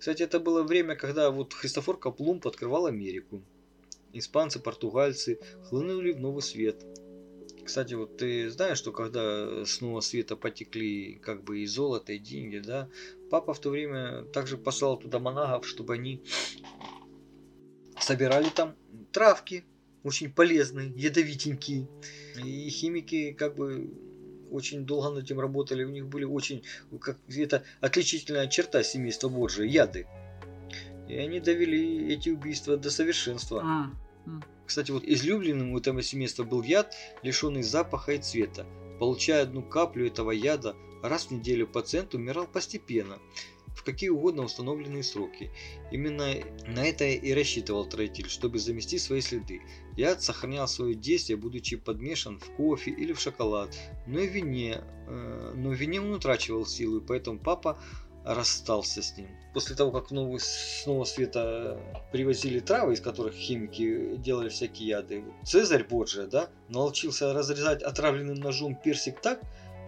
Кстати, это было время, когда вот Христофор Каплумб открывал Америку. Испанцы, португальцы хлынули в новый свет. Кстати, вот ты знаешь, что когда с нового света потекли как бы и золото, и деньги, да, папа в то время также послал туда монахов, чтобы они собирали там травки, очень полезные, ядовитенькие. И химики как бы очень долго над этим работали, у них были очень, как это отличительная черта семейства Борджи, яды. И они довели эти убийства до совершенства. А, а. Кстати, вот излюбленным у этого семейства был яд, лишенный запаха и цвета. Получая одну каплю этого яда, раз в неделю пациент умирал постепенно в какие угодно установленные сроки. Именно на это и рассчитывал троитель, чтобы замести свои следы. Яд сохранял свое действие, будучи подмешан в кофе или в шоколад, но и в вине, э, но в вине он утрачивал силу, и поэтому папа расстался с ним. После того, как новый, с нового света привозили травы, из которых химики делали всякие яды, Цезарь Боджия, да, научился разрезать отравленным ножом персик так,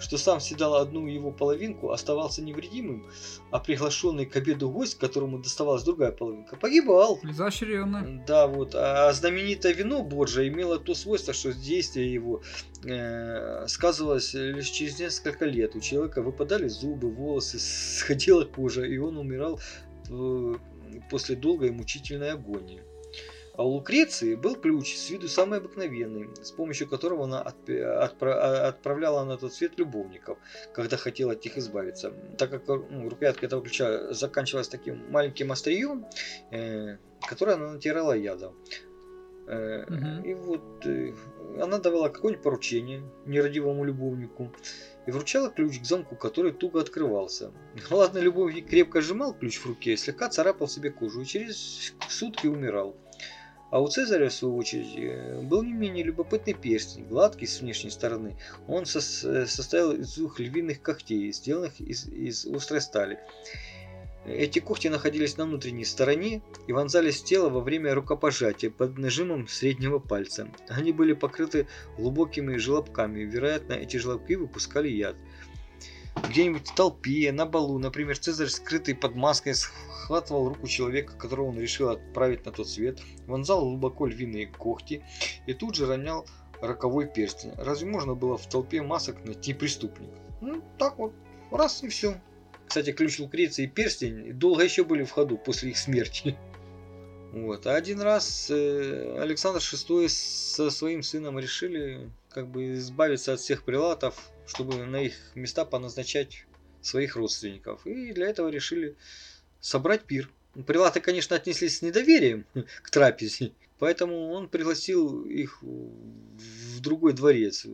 что сам съедал одну его половинку, оставался невредимым, а приглашенный к обеду гость, которому доставалась другая половинка, погибал. Изощренно. Да, вот. А знаменитое вино Боджа имело то свойство, что действие его э, сказывалось лишь через несколько лет. У человека выпадали зубы, волосы, сходила кожа, и он умирал э, после долгой и мучительной агонии. А у Лукреции был ключ, с виду самый обыкновенный, с помощью которого она отпра отправляла на тот свет любовников, когда хотела от них избавиться. Так как ну, рукоятка этого ключа заканчивалась таким маленьким острием, э, которое она натирала ядом. Э, угу. И вот э, она давала какое-нибудь поручение нерадивому любовнику и вручала ключ к замку, который туго открывался. Ладно, любовник крепко сжимал ключ в руке, слегка царапал себе кожу и через сутки умирал. А у Цезаря, в свою очередь, э, был не менее любопытный перстень, гладкий с внешней стороны. Он со состоял из двух львиных когтей, сделанных из, из острой стали. Эти когти находились на внутренней стороне и вонзались в тело во время рукопожатия под нажимом среднего пальца. Они были покрыты глубокими желобками, вероятно, эти желобки выпускали яд. Где-нибудь в толпе, на балу, например, Цезарь, скрытый под маской, схватывал руку человека, которого он решил отправить на тот свет, вонзал глубоко львиные когти и тут же ронял роковой перстень. Разве можно было в толпе масок найти преступника? Ну, так вот, раз и все. Кстати, ключ Лукреции и перстень долго еще были в ходу после их смерти. Вот. А один раз э, Александр VI со своим сыном решили как бы избавиться от всех прилатов, чтобы на их места поназначать своих родственников. И для этого решили собрать пир. Прилаты, конечно, отнеслись с недоверием к трапезе, поэтому он пригласил их в другой дворец.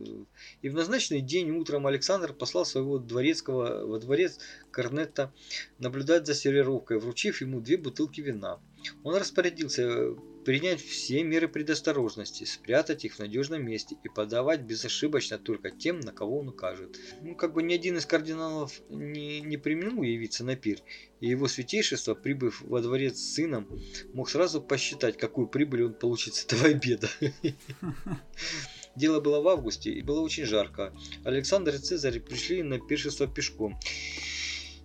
И в назначенный день утром Александр послал своего дворецкого во дворец Корнетта наблюдать за сервировкой, вручив ему две бутылки вина. Он распорядился принять все меры предосторожности, спрятать их в надежном месте и подавать безошибочно только тем, на кого он укажет. Ну, как бы ни один из кардиналов не, не применил явиться на пир, и его святейшество, прибыв во дворец с сыном, мог сразу посчитать, какую прибыль он получит с этого обеда. Дело было в августе и было очень жарко. Александр и Цезарь пришли на пиршество пешком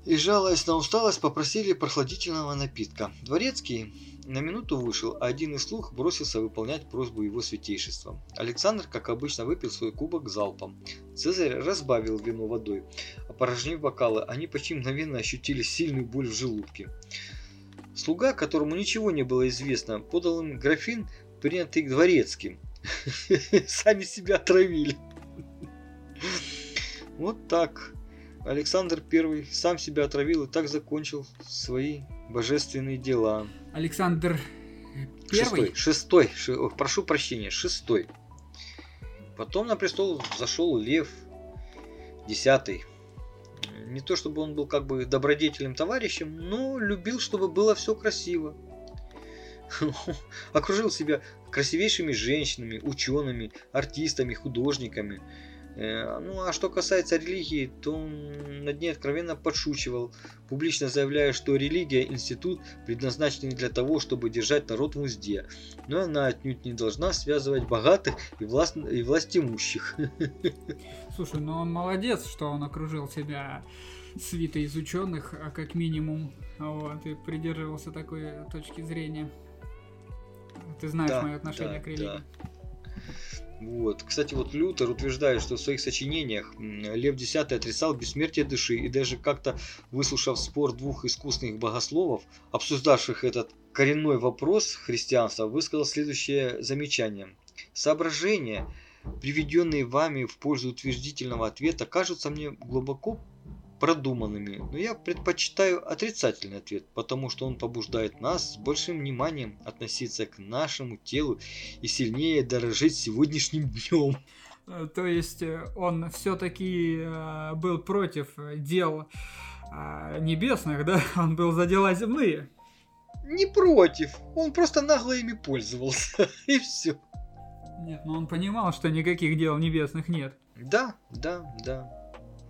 и, жалуясь на усталость, попросили прохладительного напитка. Дворецкий на минуту вышел, а один из слуг бросился выполнять просьбу его святейшества. Александр, как обычно, выпил свой кубок залпом. Цезарь разбавил вино водой. Опорожнив бокалы, они почти мгновенно ощутили сильную боль в желудке. Слуга, которому ничего не было известно, подал им графин, принятый дворецким. Сами себя отравили. Вот так. Александр I сам себя отравил и так закончил свои божественные дела. Александр Первый? Шестой, шестой, прошу прощения, шестой. Потом на престол зашел Лев Десятый. Не то чтобы он был как бы добродетельным товарищем, но любил, чтобы было все красиво. Окружил себя красивейшими женщинами, учеными, артистами, художниками. Э, ну а что касается религии, то он над ней откровенно подшучивал, публично заявляя, что религия – институт, предназначенный для того, чтобы держать народ в узде, но она отнюдь не должна связывать богатых и, власт... и властимущих. Слушай, ну он молодец, что он окружил себя свитой из ученых, а как минимум, вот, и придерживался такой точки зрения. Ты знаешь да, мое отношение да, к религии. Да. Вот. Кстати, вот Лютер утверждает, что в своих сочинениях Лев X отрицал бессмертие души и даже как-то выслушав спор двух искусных богословов, обсуждавших этот коренной вопрос христианства, высказал следующее замечание. Соображения, приведенные вами в пользу утвердительного ответа, кажутся мне глубоко продуманными, но я предпочитаю отрицательный ответ, потому что он побуждает нас с большим вниманием относиться к нашему телу и сильнее дорожить сегодняшним днем. Э, то есть э, он все-таки э, был против дел небесных, да? Он был за дела земные. Не против, он просто нагло ими пользовался, и все. Нет, но он понимал, что никаких дел небесных нет. Да, да, да.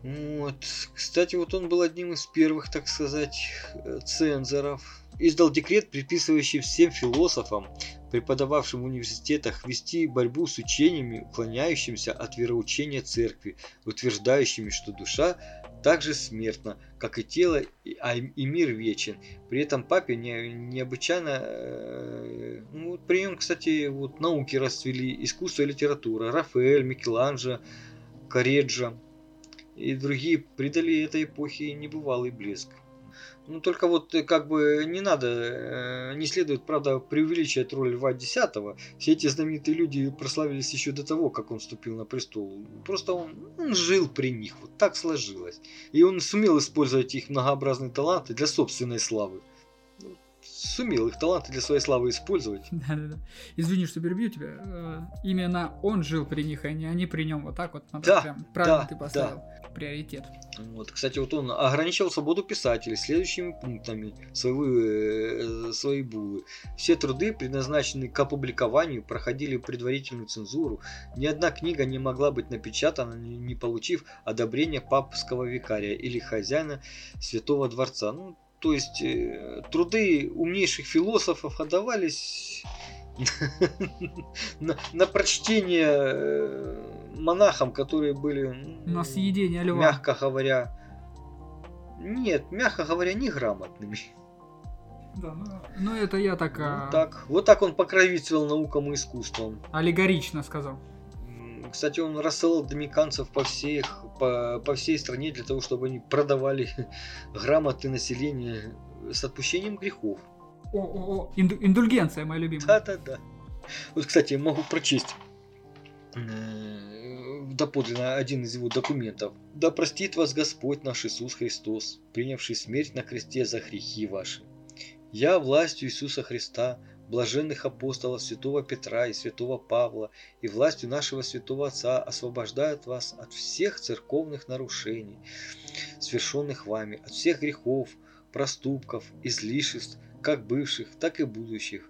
Вот. Кстати, вот он был одним из первых, так сказать, э, цензоров. Издал декрет, предписывающий всем философам, преподававшим в университетах, вести борьбу с учениями, уклоняющимися от вероучения церкви, утверждающими, что душа также смертна, как и тело, а, и мир вечен. При этом папе не, необычайно... Э, ну, при нем, кстати, вот науки расцвели, искусство и литература. Рафаэль, Микеланджело, Кареджа и другие придали этой эпохе небывалый блеск. Ну, только вот э, как бы не надо, э, не следует, правда, преувеличивать роль Льва X. Все эти знаменитые люди прославились еще до того, как он вступил на престол. Просто он, он жил при них, вот так сложилось. И он сумел использовать их многообразные таланты для собственной славы сумел их таланты для своей славы использовать. Да-да-да. Извини, что перебью тебя. Э, именно он жил при них, а не они при нем. Вот так вот надо да, прям правильно да, ты поставил да. приоритет. Вот, кстати, вот он ограничивал свободу писателей следующими пунктами своего, э, своей булы. Все труды, предназначенные к опубликованию, проходили предварительную цензуру. Ни одна книга не могла быть напечатана, не получив одобрения папского викария или хозяина Святого Дворца. Ну, то есть э, труды умнейших философов отдавались на, на прочтение э, монахам, которые были... На съедение льва. Мягко говоря... Нет, мягко говоря, неграмотными. Да, ну, ну это я так... Ну, так. Вот так он покровительствовал наукам и искусствам. Аллегорично сказал. Кстати, он рассылал домиканцев по, всей, по, по всей стране для того, чтобы они продавали грамоты населения с отпущением грехов. О, о, о, Инду, индульгенция моя любимая. Да-да-да. Вот, кстати, могу прочесть э, доподлинно один из его документов. «Да простит вас Господь наш Иисус Христос, принявший смерть на кресте за грехи ваши. Я властью Иисуса Христа блаженных апостолов святого Петра и святого Павла и властью нашего святого Отца освобождают вас от всех церковных нарушений, совершенных вами, от всех грехов, проступков, излишеств, как бывших, так и будущих,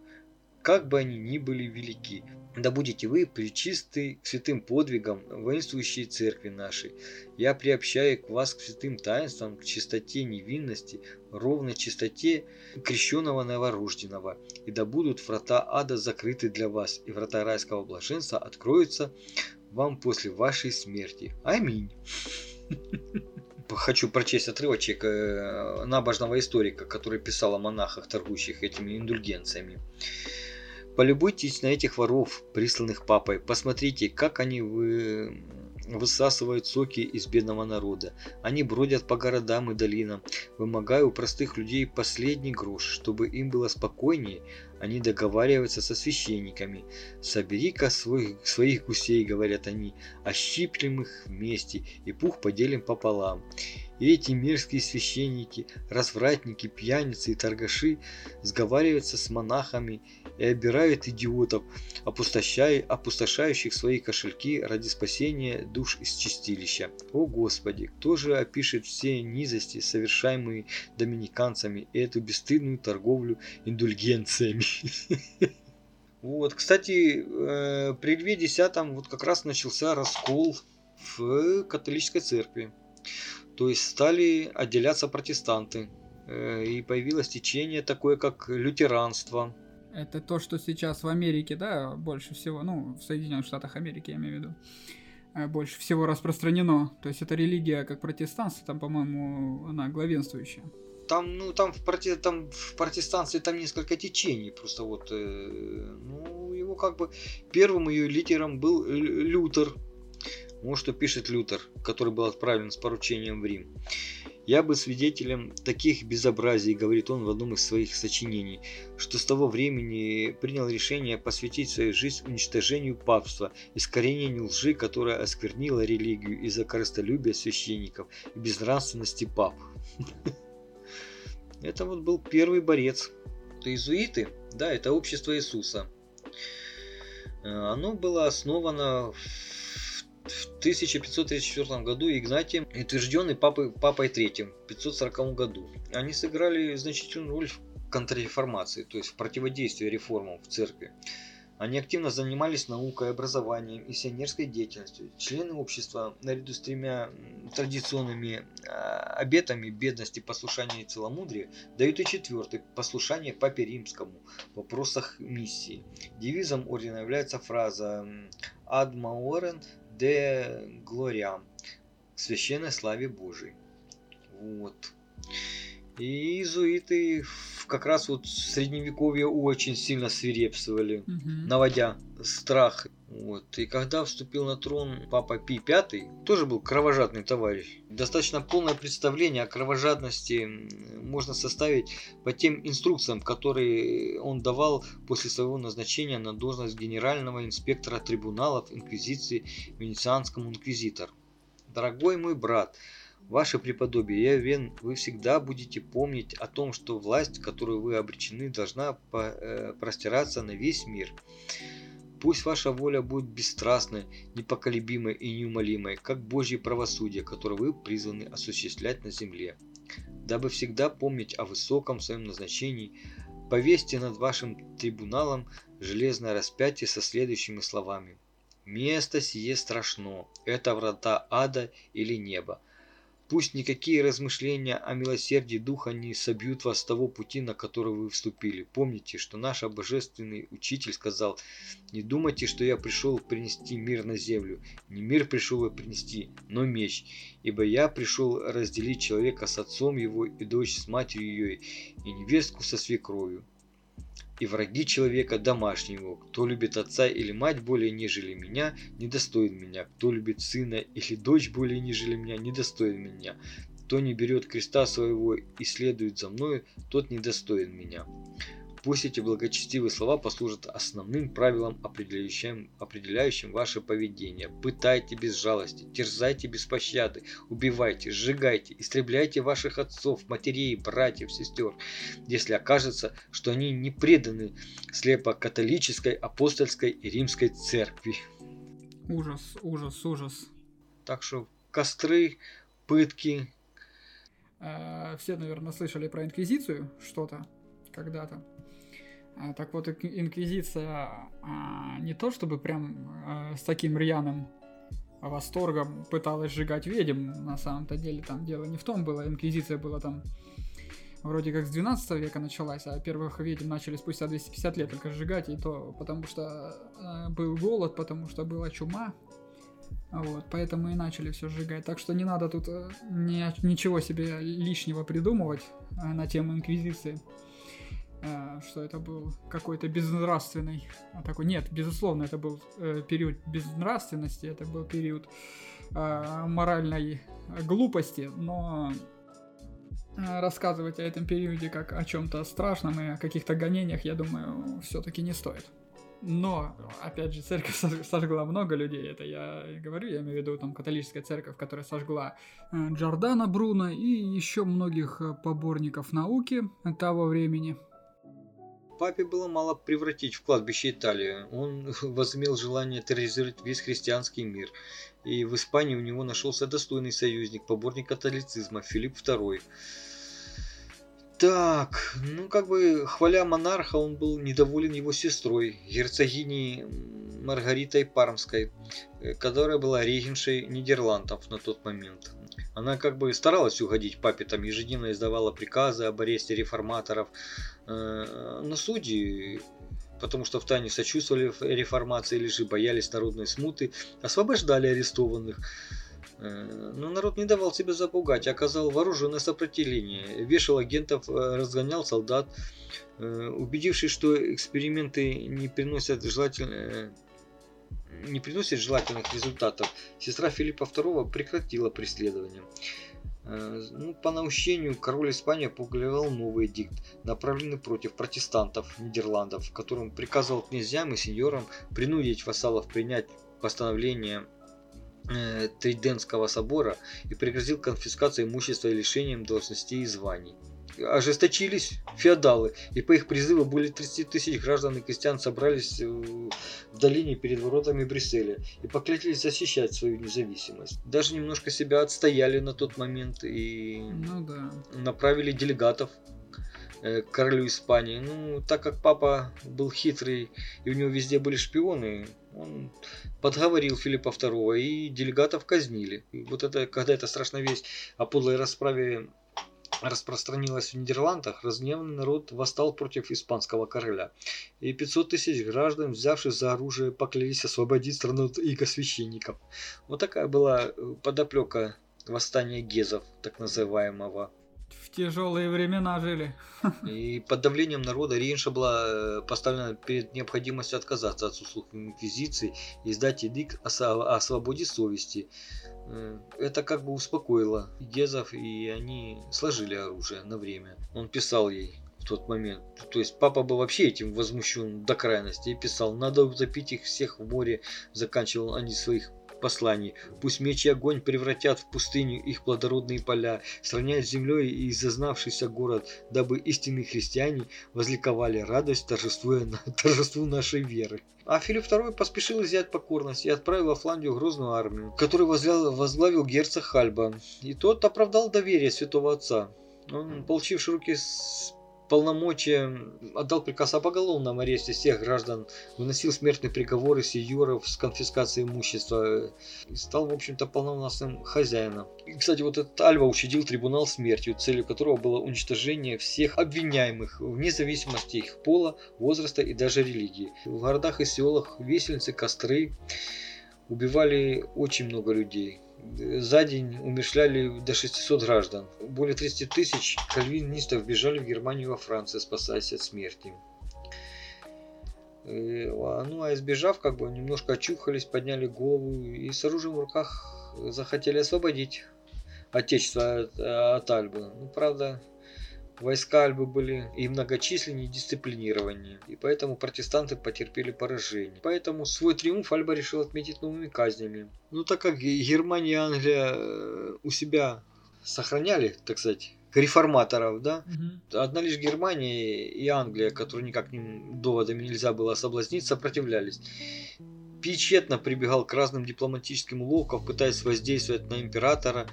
как бы они ни были велики, да будете вы причисты к святым подвигам воинствующей церкви нашей. Я приобщаю к вас к святым таинствам, к чистоте невинности, ровной чистоте крещенного новорожденного. И да будут врата ада закрыты для вас, и врата райского блаженства откроются вам после вашей смерти. Аминь. Хочу прочесть отрывочек э, набожного историка, который писал о монахах, торгующих этими индульгенциями. Полюбуйтесь на этих воров, присланных папой. Посмотрите, как они вы... высасывают соки из бедного народа. Они бродят по городам и долинам, вымогая у простых людей последний грош, чтобы им было спокойнее. Они договариваются со священниками. «Собери-ка своих, своих гусей», — говорят они, — «ощиплем их вместе и пух поделим пополам». И эти мерзкие священники, развратники, пьяницы и торгаши сговариваются с монахами и обирают идиотов, опустошая, опустошающих свои кошельки ради спасения душ из чистилища. О Господи, кто же опишет все низости, совершаемые доминиканцами, и эту бесстыдную торговлю индульгенциями? Вот, кстати, э, при Льве X вот как раз начался раскол в католической церкви. То есть стали отделяться протестанты. Э, и появилось течение такое, как лютеранство. Это то, что сейчас в Америке, да, больше всего, ну, в Соединенных Штатах Америки, я имею в виду, э, больше всего распространено. То есть это религия, как протестанство, там, по-моему, она главенствующая. Там, ну, там в, проте, там в протестанстве там несколько течений, просто вот, э, ну, его как бы первым ее лидером был Лютер, вот что пишет Лютер, который был отправлен с поручением в Рим. «Я был свидетелем таких безобразий, — говорит он в одном из своих сочинений, — что с того времени принял решение посвятить свою жизнь уничтожению папства, искоренению лжи, которая осквернила религию из-за корыстолюбия священников и безнравственности пап». Это вот был первый борец. Это иезуиты, да, это общество Иисуса. Э, оно было основано в в 1534 году Игнатием утвержденный папой, папой Третьим в 540 году. Они сыграли значительную роль в контрреформации, то есть в противодействии реформам в церкви. Они активно занимались наукой, образованием и сионерской деятельностью. Члены общества, наряду с тремя традиционными а, обетами бедности, послушания и целомудрия, дают и четвертый – послушание Папе Римскому в вопросах миссии. Девизом ордена является фраза «Ad maorem де Глориам, священной славе Божией. Вот. И иезуиты как раз вот в средневековье очень сильно свирепствовали, угу. наводя страх. Вот. И когда вступил на трон папа Пи V, тоже был кровожадный товарищ. Достаточно полное представление о кровожадности можно составить по тем инструкциям, которые он давал после своего назначения на должность генерального инспектора трибуналов Инквизиции Венецианскому инквизитору. Дорогой мой брат, Ваше преподобие, я уверен, вы всегда будете помнить о том, что власть, которую вы обречены, должна э, простираться на весь мир. Пусть ваша воля будет бесстрастной, непоколебимой и неумолимой, как Божье правосудие, которое вы призваны осуществлять на земле. Дабы всегда помнить о высоком своем назначении, повесьте над вашим трибуналом железное распятие со следующими словами. «Место сие страшно, это врата ада или неба, Пусть никакие размышления о милосердии Духа не собьют вас с того пути, на который вы вступили. Помните, что наш Божественный Учитель сказал, «Не думайте, что я пришел принести мир на землю. Не мир пришел я принести, но меч. Ибо я пришел разделить человека с отцом его и дочь с матерью ее, и невестку со свекровью и враги человека домашнего. Кто любит отца или мать более нежели меня, недостоин меня. Кто любит сына или дочь более нежели меня, недостоин меня. Кто не берет креста своего и следует за мною, тот недостоин меня. Пусть эти благочестивые слова послужат основным правилом, определяющим, определяющим ваше поведение. Пытайте без жалости, терзайте без пощады, убивайте, сжигайте, истребляйте ваших отцов, матерей, братьев, сестер, если окажется, что они не преданы слепо католической, апостольской и римской церкви. Ужас, ужас, ужас. Так что костры, пытки. Э, все, наверное, слышали про инквизицию что-то когда-то. А, так вот, Инквизиция а, не то чтобы прям а, с таким рьяным восторгом пыталась сжигать ведьм, на самом-то деле там дело не в том было, Инквизиция была там вроде как с 12 века началась, а первых ведьм начали спустя 250 лет только сжигать, и то потому что был голод, потому что была чума, вот, поэтому и начали все сжигать. Так что не надо тут э, ни, ничего себе лишнего придумывать на тему Инквизиции. Э, что это был какой-то безнравственный а такой нет безусловно это был э, период безнравственности это был период э, моральной глупости но рассказывать о этом периоде как о чем-то страшном и о каких-то гонениях я думаю все-таки не стоит но, опять же, церковь сожгла много людей, это я говорю, я имею в виду там католическая церковь, которая сожгла Джордана Бруно и еще многих поборников науки того времени. Папе было мало превратить в кладбище Италии. Он возымел желание терроризировать весь христианский мир. И в Испании у него нашелся достойный союзник, поборник католицизма Филипп II. Так, ну как бы хваля монарха, он был недоволен его сестрой, герцогиней Маргаритой Пармской, э, которая была регеншей Нидерландов на тот момент. Она как бы старалась угодить папе, там ежедневно издавала приказы об аресте реформаторов, э, но судьи потому что в тайне сочувствовали реформации или же боялись народной смуты, освобождали арестованных. Э, но народ не давал себя запугать, оказал вооруженное сопротивление, вешал агентов, разгонял солдат, убедившись, что эксперименты не приносят желательного не приносит желательных результатов, сестра Филиппа II прекратила преследование. Э, ну, по наущению король Испании опубликовал новый дикт, направленный против протестантов Нидерландов, в котором приказывал князьям и сеньорам принудить вассалов принять постановление э, Триденского собора и пригрозил конфискацией имущества и лишением должностей и званий ожесточились феодалы, и по их призыву более 30 тысяч граждан и крестьян собрались э, в долине перед воротами Брюсселя и поклялись защищать свою независимость. Даже немножко себя отстояли на тот момент и ну, да. направили делегатов э, к королю Испании. Ну, так как папа был хитрый и у него везде были шпионы, он подговорил Филиппа II и делегатов казнили. И вот это, когда эта страшная весть о подлой расправе распространилась в Нидерландах, разгневанный народ восстал против испанского короля. И 500 тысяч граждан, взявшись за оружие, поклялись освободить страну от иго Вот такая была э, подоплека восстания гезов, так называемого. В тяжелые времена жили. И под давлением народа Рейнша была э, поставлена перед необходимостью отказаться от услуг инквизиции и сдать эдикт о, о свободе совести. Э, это как бы успокоило Гезов, и они сложили оружие на время. Он писал ей в тот момент. То есть папа был вообще этим возмущен до крайности и писал, надо утопить их всех в море. Заканчивал они своих посланий. Пусть меч и огонь превратят в пустыню их плодородные поля, сравняют с землей и зазнавшийся город, дабы истинные христиане возликовали радость, торжествуя на, торжеству нашей веры. А Филипп II поспешил взять покорность и отправил во Фландию грозную армию, которую возглавил, возглавил герцог Хальба. И тот оправдал доверие святого отца. Он, получивший руки полномочия отдал приказ о поголовном аресте всех граждан, выносил смертные приговоры сеньоров с конфискацией имущества и стал, в общем-то, полновластным хозяином. И, кстати, вот этот Альва учредил трибунал смертью, целью которого было уничтожение всех обвиняемых, вне зависимости их пола, возраста и даже религии. В городах и селах весельницы, костры убивали очень много людей за день умершляли до 600 граждан. Более 30 тысяч кальвинистов бежали в Германию и во Францию, спасаясь от смерти. И, а, ну а избежав, как бы немножко очухались, подняли голову и с оружием в руках захотели освободить отечество от, от Альбы. Ну, правда, Войска Альбы были и многочисленнее, и дисциплинированнее, и поэтому протестанты потерпели поражение. Поэтому свой триумф Альба решил отметить новыми казнями. Ну так как Германия и Англия э, у себя сохраняли, так сказать, реформаторов, да. Угу. Одна лишь Германия и Англия, которые никак ним доводами нельзя было соблазнить, сопротивлялись. Пи прибегал к разным дипломатическим уловкам, пытаясь воздействовать на императора,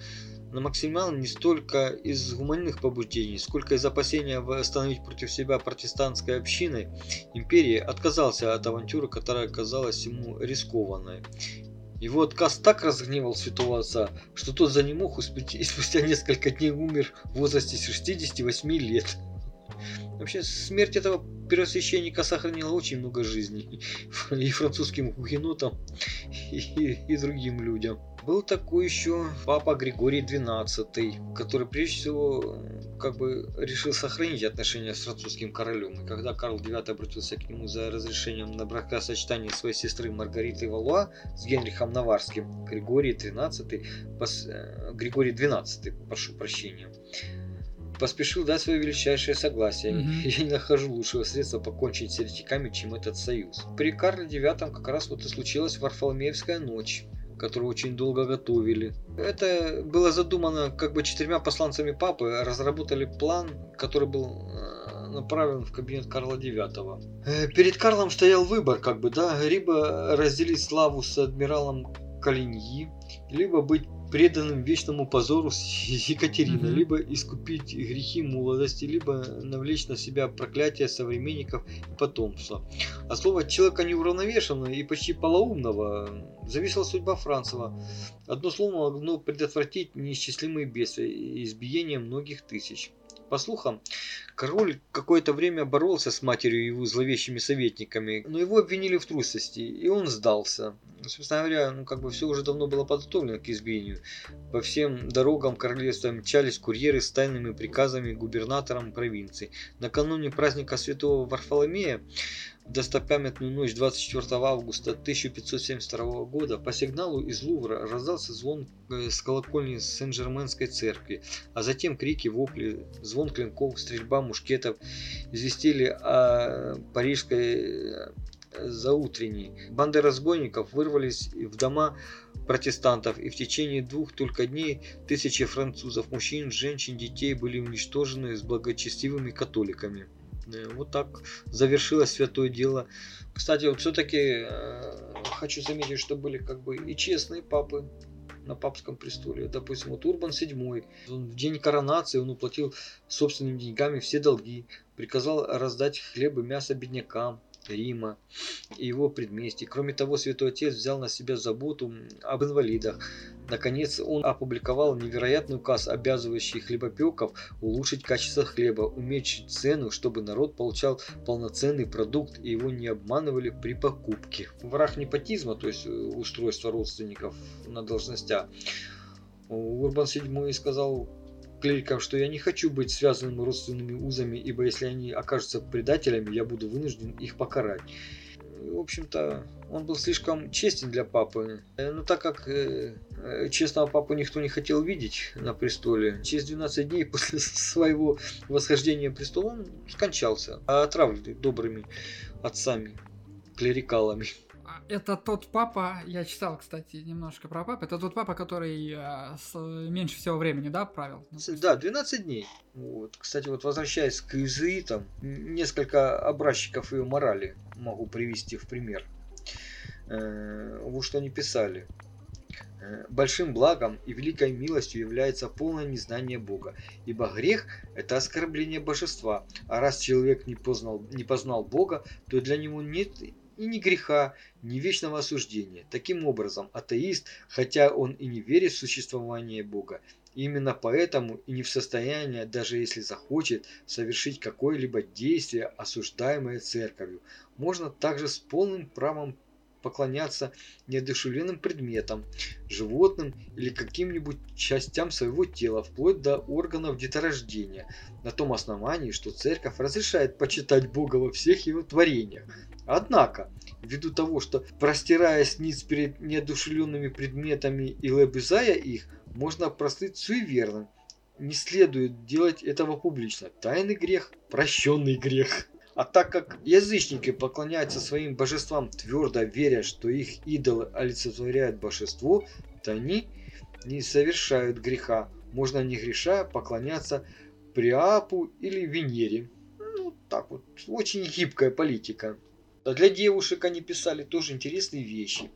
на Максимилиан не столько из гуманных побуждений, сколько из опасения восстановить против себя протестантской общины, империи отказался от авантюры, которая казалась ему рискованной. Его отказ так разгневал святого отца, что тот за не мог и спустя несколько дней умер в возрасте 68 лет. Вообще, смерть этого первосвященника сохранила очень много жизней. И французским гугенотам, и, и другим людям. Был такой еще папа Григорий XII, который прежде всего как бы решил сохранить отношения с французским королем. И когда Карл IX обратился к нему за разрешением на бракосочетание своей сестры Маргариты Валуа с Генрихом Наварским, Григорий XIII, пос... Э, Григорий XII, прошу прощения, поспешил дать свое величайшее согласие. Mm-hmm. Я не нахожу лучшего средства покончить с еретиками, чем этот союз. При Карле IX как раз вот и случилась Варфоломеевская ночь которую очень долго готовили. Это было задумано как бы четырьмя посланцами папы, разработали план, который был э, направлен в кабинет Карла IX. Э, перед Карлом стоял выбор, как бы, да, либо разделить славу с адмиралом Калиньи, либо быть преданным вечному позору с Екатериной, mm-hmm. либо искупить грехи молодости, либо навлечь на себя проклятие современников и потомства. А слово человека неуравновешенного и почти полоумного зависела судьба Францева. Одно слово могло предотвратить неисчислимые бедствия и избиение многих тысяч. По слухам, король какое-то время боролся с матерью и его зловещими советниками, но его обвинили в трусости, и он сдался. Собственно говоря, ну как бы все уже давно было подготовлено к избиению. По всем дорогам королевства мчались курьеры с тайными приказами губернаторам провинций. Накануне праздника Святого Варфоломея достопамятную ночь 24 августа 1572 года по сигналу из Лувра раздался звон э, с колокольни Сен-Жерменской церкви, а затем крики, вопли, звон клинков, стрельба мушкетов известили о парижской э, заутренней. Банды разбойников вырвались в дома протестантов, и в течение двух только дней тысячи французов, мужчин, женщин, детей были уничтожены с благочестивыми католиками. Э, вот так завершилось святое дело. Кстати, вот все-таки э, хочу заметить, что были как бы и честные папы на папском престоле. Допустим, вот Урбан VII, он в день коронации он уплатил собственными деньгами все долги, приказал раздать хлеб и мясо беднякам, Рима и его предместий. Кроме того, Святой Отец взял на себя заботу об инвалидах. Наконец, он опубликовал невероятный указ, обязывающий хлебопеков улучшить качество хлеба, уменьшить цену, чтобы народ получал полноценный продукт и его не обманывали при покупке. Враг непотизма, то есть э, устройство родственников на должностях, Урбан VII сказал клирикам, что я не хочу быть связанным родственными узами, ибо если они окажутся предателями, я буду вынужден их покарать. В общем-то, он был слишком честен для папы. Э, но так как э, э, честного папу никто не хотел видеть на престоле, через 12 дней после своего восхождения в престол он скончался, отравленный добрыми отцами, клерикалами это тот папа, я читал, кстати, немножко про папу, это тот папа, который э, с, меньше всего времени, да, правил? Да, 12 дней. Вот. Кстати, вот возвращаясь к иезуитам, несколько образчиков ее морали могу привести в пример. Э, вот что они писали. Э, Большим благом и великой милостью является полное незнание Бога, ибо грех – это оскорбление божества, а раз человек не познал, не познал Бога, то для него нет и ни греха, ни вечного осуждения. Таким образом, атеист, хотя он и не верит в существование Бога, именно поэтому и не в состоянии, даже если захочет, совершить какое-либо действие, осуждаемое церковью. Можно также с полным правом поклоняться неодушевленным предметам, животным или каким-нибудь частям своего тела, вплоть до органов деторождения, на том основании, что церковь разрешает почитать Бога во всех его творениях. Однако, ввиду того, что простираясь низ перед неодушевленными предметами и лобызая их, можно прослыть суеверным. Не следует делать этого публично. Тайный грех, прощенный грех. А так как язычники поклоняются своим божествам, твердо веря, что их идолы олицетворяют божество, то они не совершают греха. Можно не греша поклоняться Приапу или Венере. Ну, так вот, очень гибкая политика. Для девушек они писали тоже интересные вещи.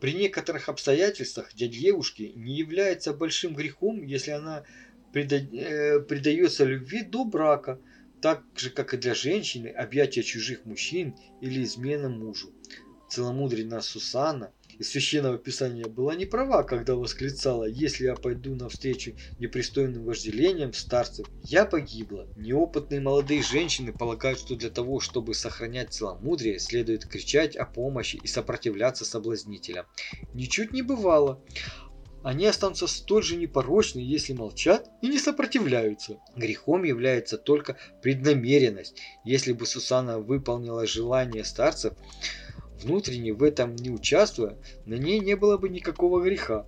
При некоторых обстоятельствах для девушки не является большим грехом, если она э, предается любви до брака, так же, как и для женщины, объятия чужих мужчин или измена мужу. Целомудренная Сусанна из Священного Писания была не права, когда восклицала, если я пойду навстречу непристойным вожделениям старцев, я погибла. Неопытные молодые женщины полагают, что для того, чтобы сохранять целомудрие, следует кричать о помощи и сопротивляться соблазнителям. Ничуть не бывало. Они останутся столь же непорочны, если молчат и не сопротивляются. Грехом является только преднамеренность. Если бы Сусана выполнила желание старцев, Внутренне в этом не участвуя, на ней не было бы никакого греха.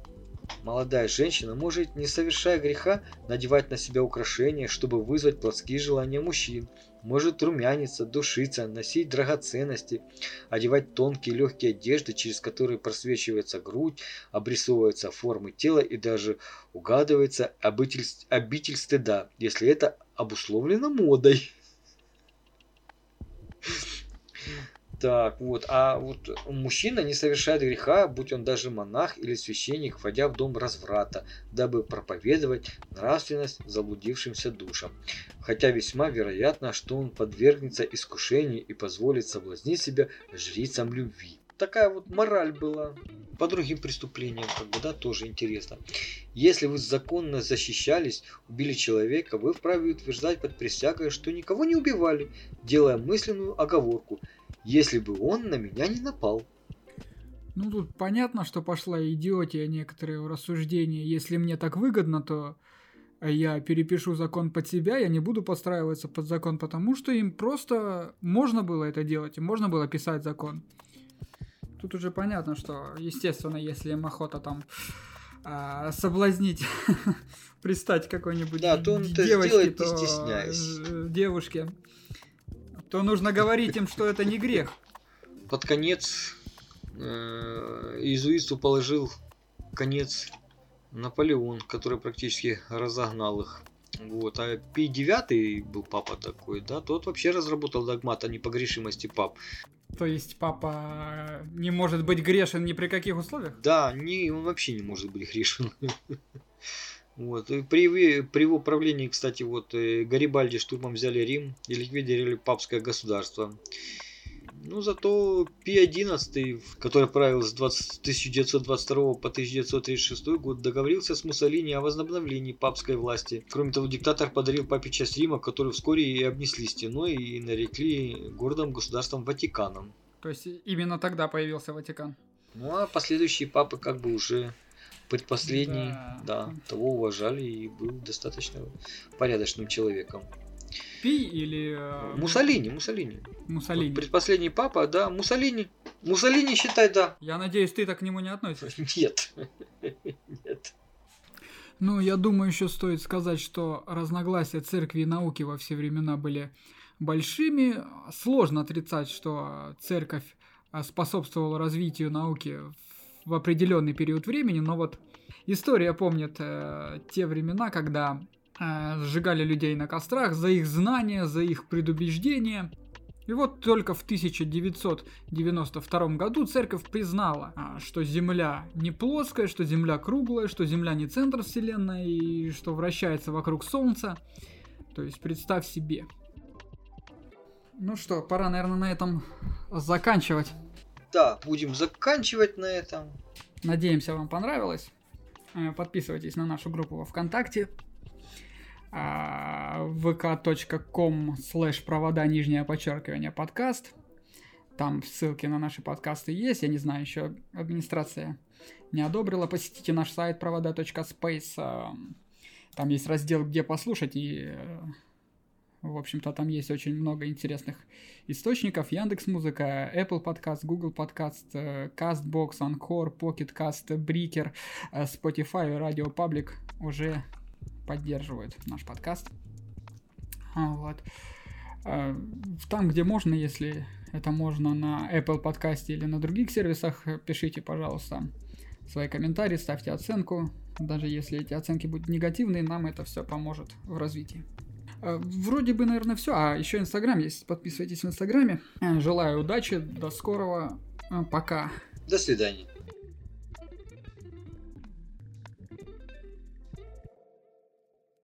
Молодая женщина может, не совершая греха, надевать на себя украшения, чтобы вызвать плотские желания мужчин. Может румяниться, душиться, носить драгоценности, одевать тонкие легкие одежды, через которые просвечивается грудь, обрисовываются формы тела и даже угадывается обитель, обитель стыда, если это обусловлено модой. Так, вот. А вот мужчина не совершает греха, будь он даже монах или священник, входя в дом разврата, дабы проповедовать нравственность заблудившимся душам. Хотя весьма вероятно, что он подвергнется искушению и позволит соблазнить себя жрицам любви. Такая вот мораль была. По другим преступлениям, как бы, да, тоже интересно. Если вы законно защищались, убили человека, вы вправе утверждать под присягой, что никого не убивали, делая мысленную оговорку – если бы он на меня не напал. Ну, тут понятно, что пошла идиотия некоторые рассуждения. Если мне так выгодно, то я перепишу закон под себя, я не буду подстраиваться под закон, потому что им просто можно было это делать, им можно было писать закон. Тут уже понятно, что, естественно, если им охота там а, соблазнить, пристать какой-нибудь да, то он девочке, то стесняясь. девушке, то нужно говорить им, что это не грех. Под конец э, иезуитству положил конец Наполеон, который практически разогнал их. Вот. А Пий девятый был папа такой, да, тот вообще разработал догмат о непогрешимости пап. То есть папа не может быть грешен ни при каких условиях? Да, не, он вообще не может быть грешен. Вот. И при, при его правлении, кстати, вот э, Гарибальди штурмом взяли Рим и ликвидировали папское государство. Ну, зато Пи-11, который правил с 20, 1922 по 1936 год, договорился с Муссолини о возобновлении папской власти. Кроме того, диктатор подарил папе часть Рима, которую вскоре и обнесли стеной и нарекли городом государством Ватиканом. То есть именно тогда появился Ватикан? Ну, а последующие папы как бы уже Предпоследний, да. да, того уважали и был достаточно порядочным человеком. Пи или... Э, Муссолини, Муссолини. Муссолини. Вот предпоследний папа, да, Муссолини. Муссолини считай, да. Я надеюсь, ты так к нему не относишься. Нет. Нет. Ну, я думаю, еще стоит сказать, что разногласия церкви и науки во все времена были большими. Сложно отрицать, что церковь а, способствовала развитию науки в определенный период времени, но вот история помнит э, те времена, когда э, сжигали людей на кострах за их знания, за их предубеждения. И вот только в 1992 году церковь признала, а, что Земля не плоская, что Земля круглая, что Земля не центр Вселенной и что вращается вокруг Солнца. То есть представь себе. Ну что, пора, наверное, на этом заканчивать. Да, будем заканчивать на этом. Надеемся, вам понравилось. Э, подписывайтесь на нашу группу во ВКонтакте vk.com слэш провода нижнее подчеркивание подкаст. Там ссылки на наши подкасты есть. Я не знаю, еще администрация не одобрила. Посетите наш сайт провода.space. Там есть раздел «Где послушать» и э, в общем-то, там есть очень много интересных источников. Яндекс Музыка, Apple Podcast, Google Podcast, э, CastBox, Anchor, Pocket Cast, Breaker, э, Spotify, Radio Public уже поддерживают наш подкаст. А, вот. А, там, где можно, если это можно на Apple подкасте или на других сервисах, пишите, пожалуйста, свои комментарии, ставьте оценку. Даже если эти оценки будут негативные, нам это все поможет в развитии. А, вроде бы, наверное, все. А еще Инстаграм есть. Подписывайтесь в Инстаграме. Желаю удачи. До скорого. Пока. До свидания.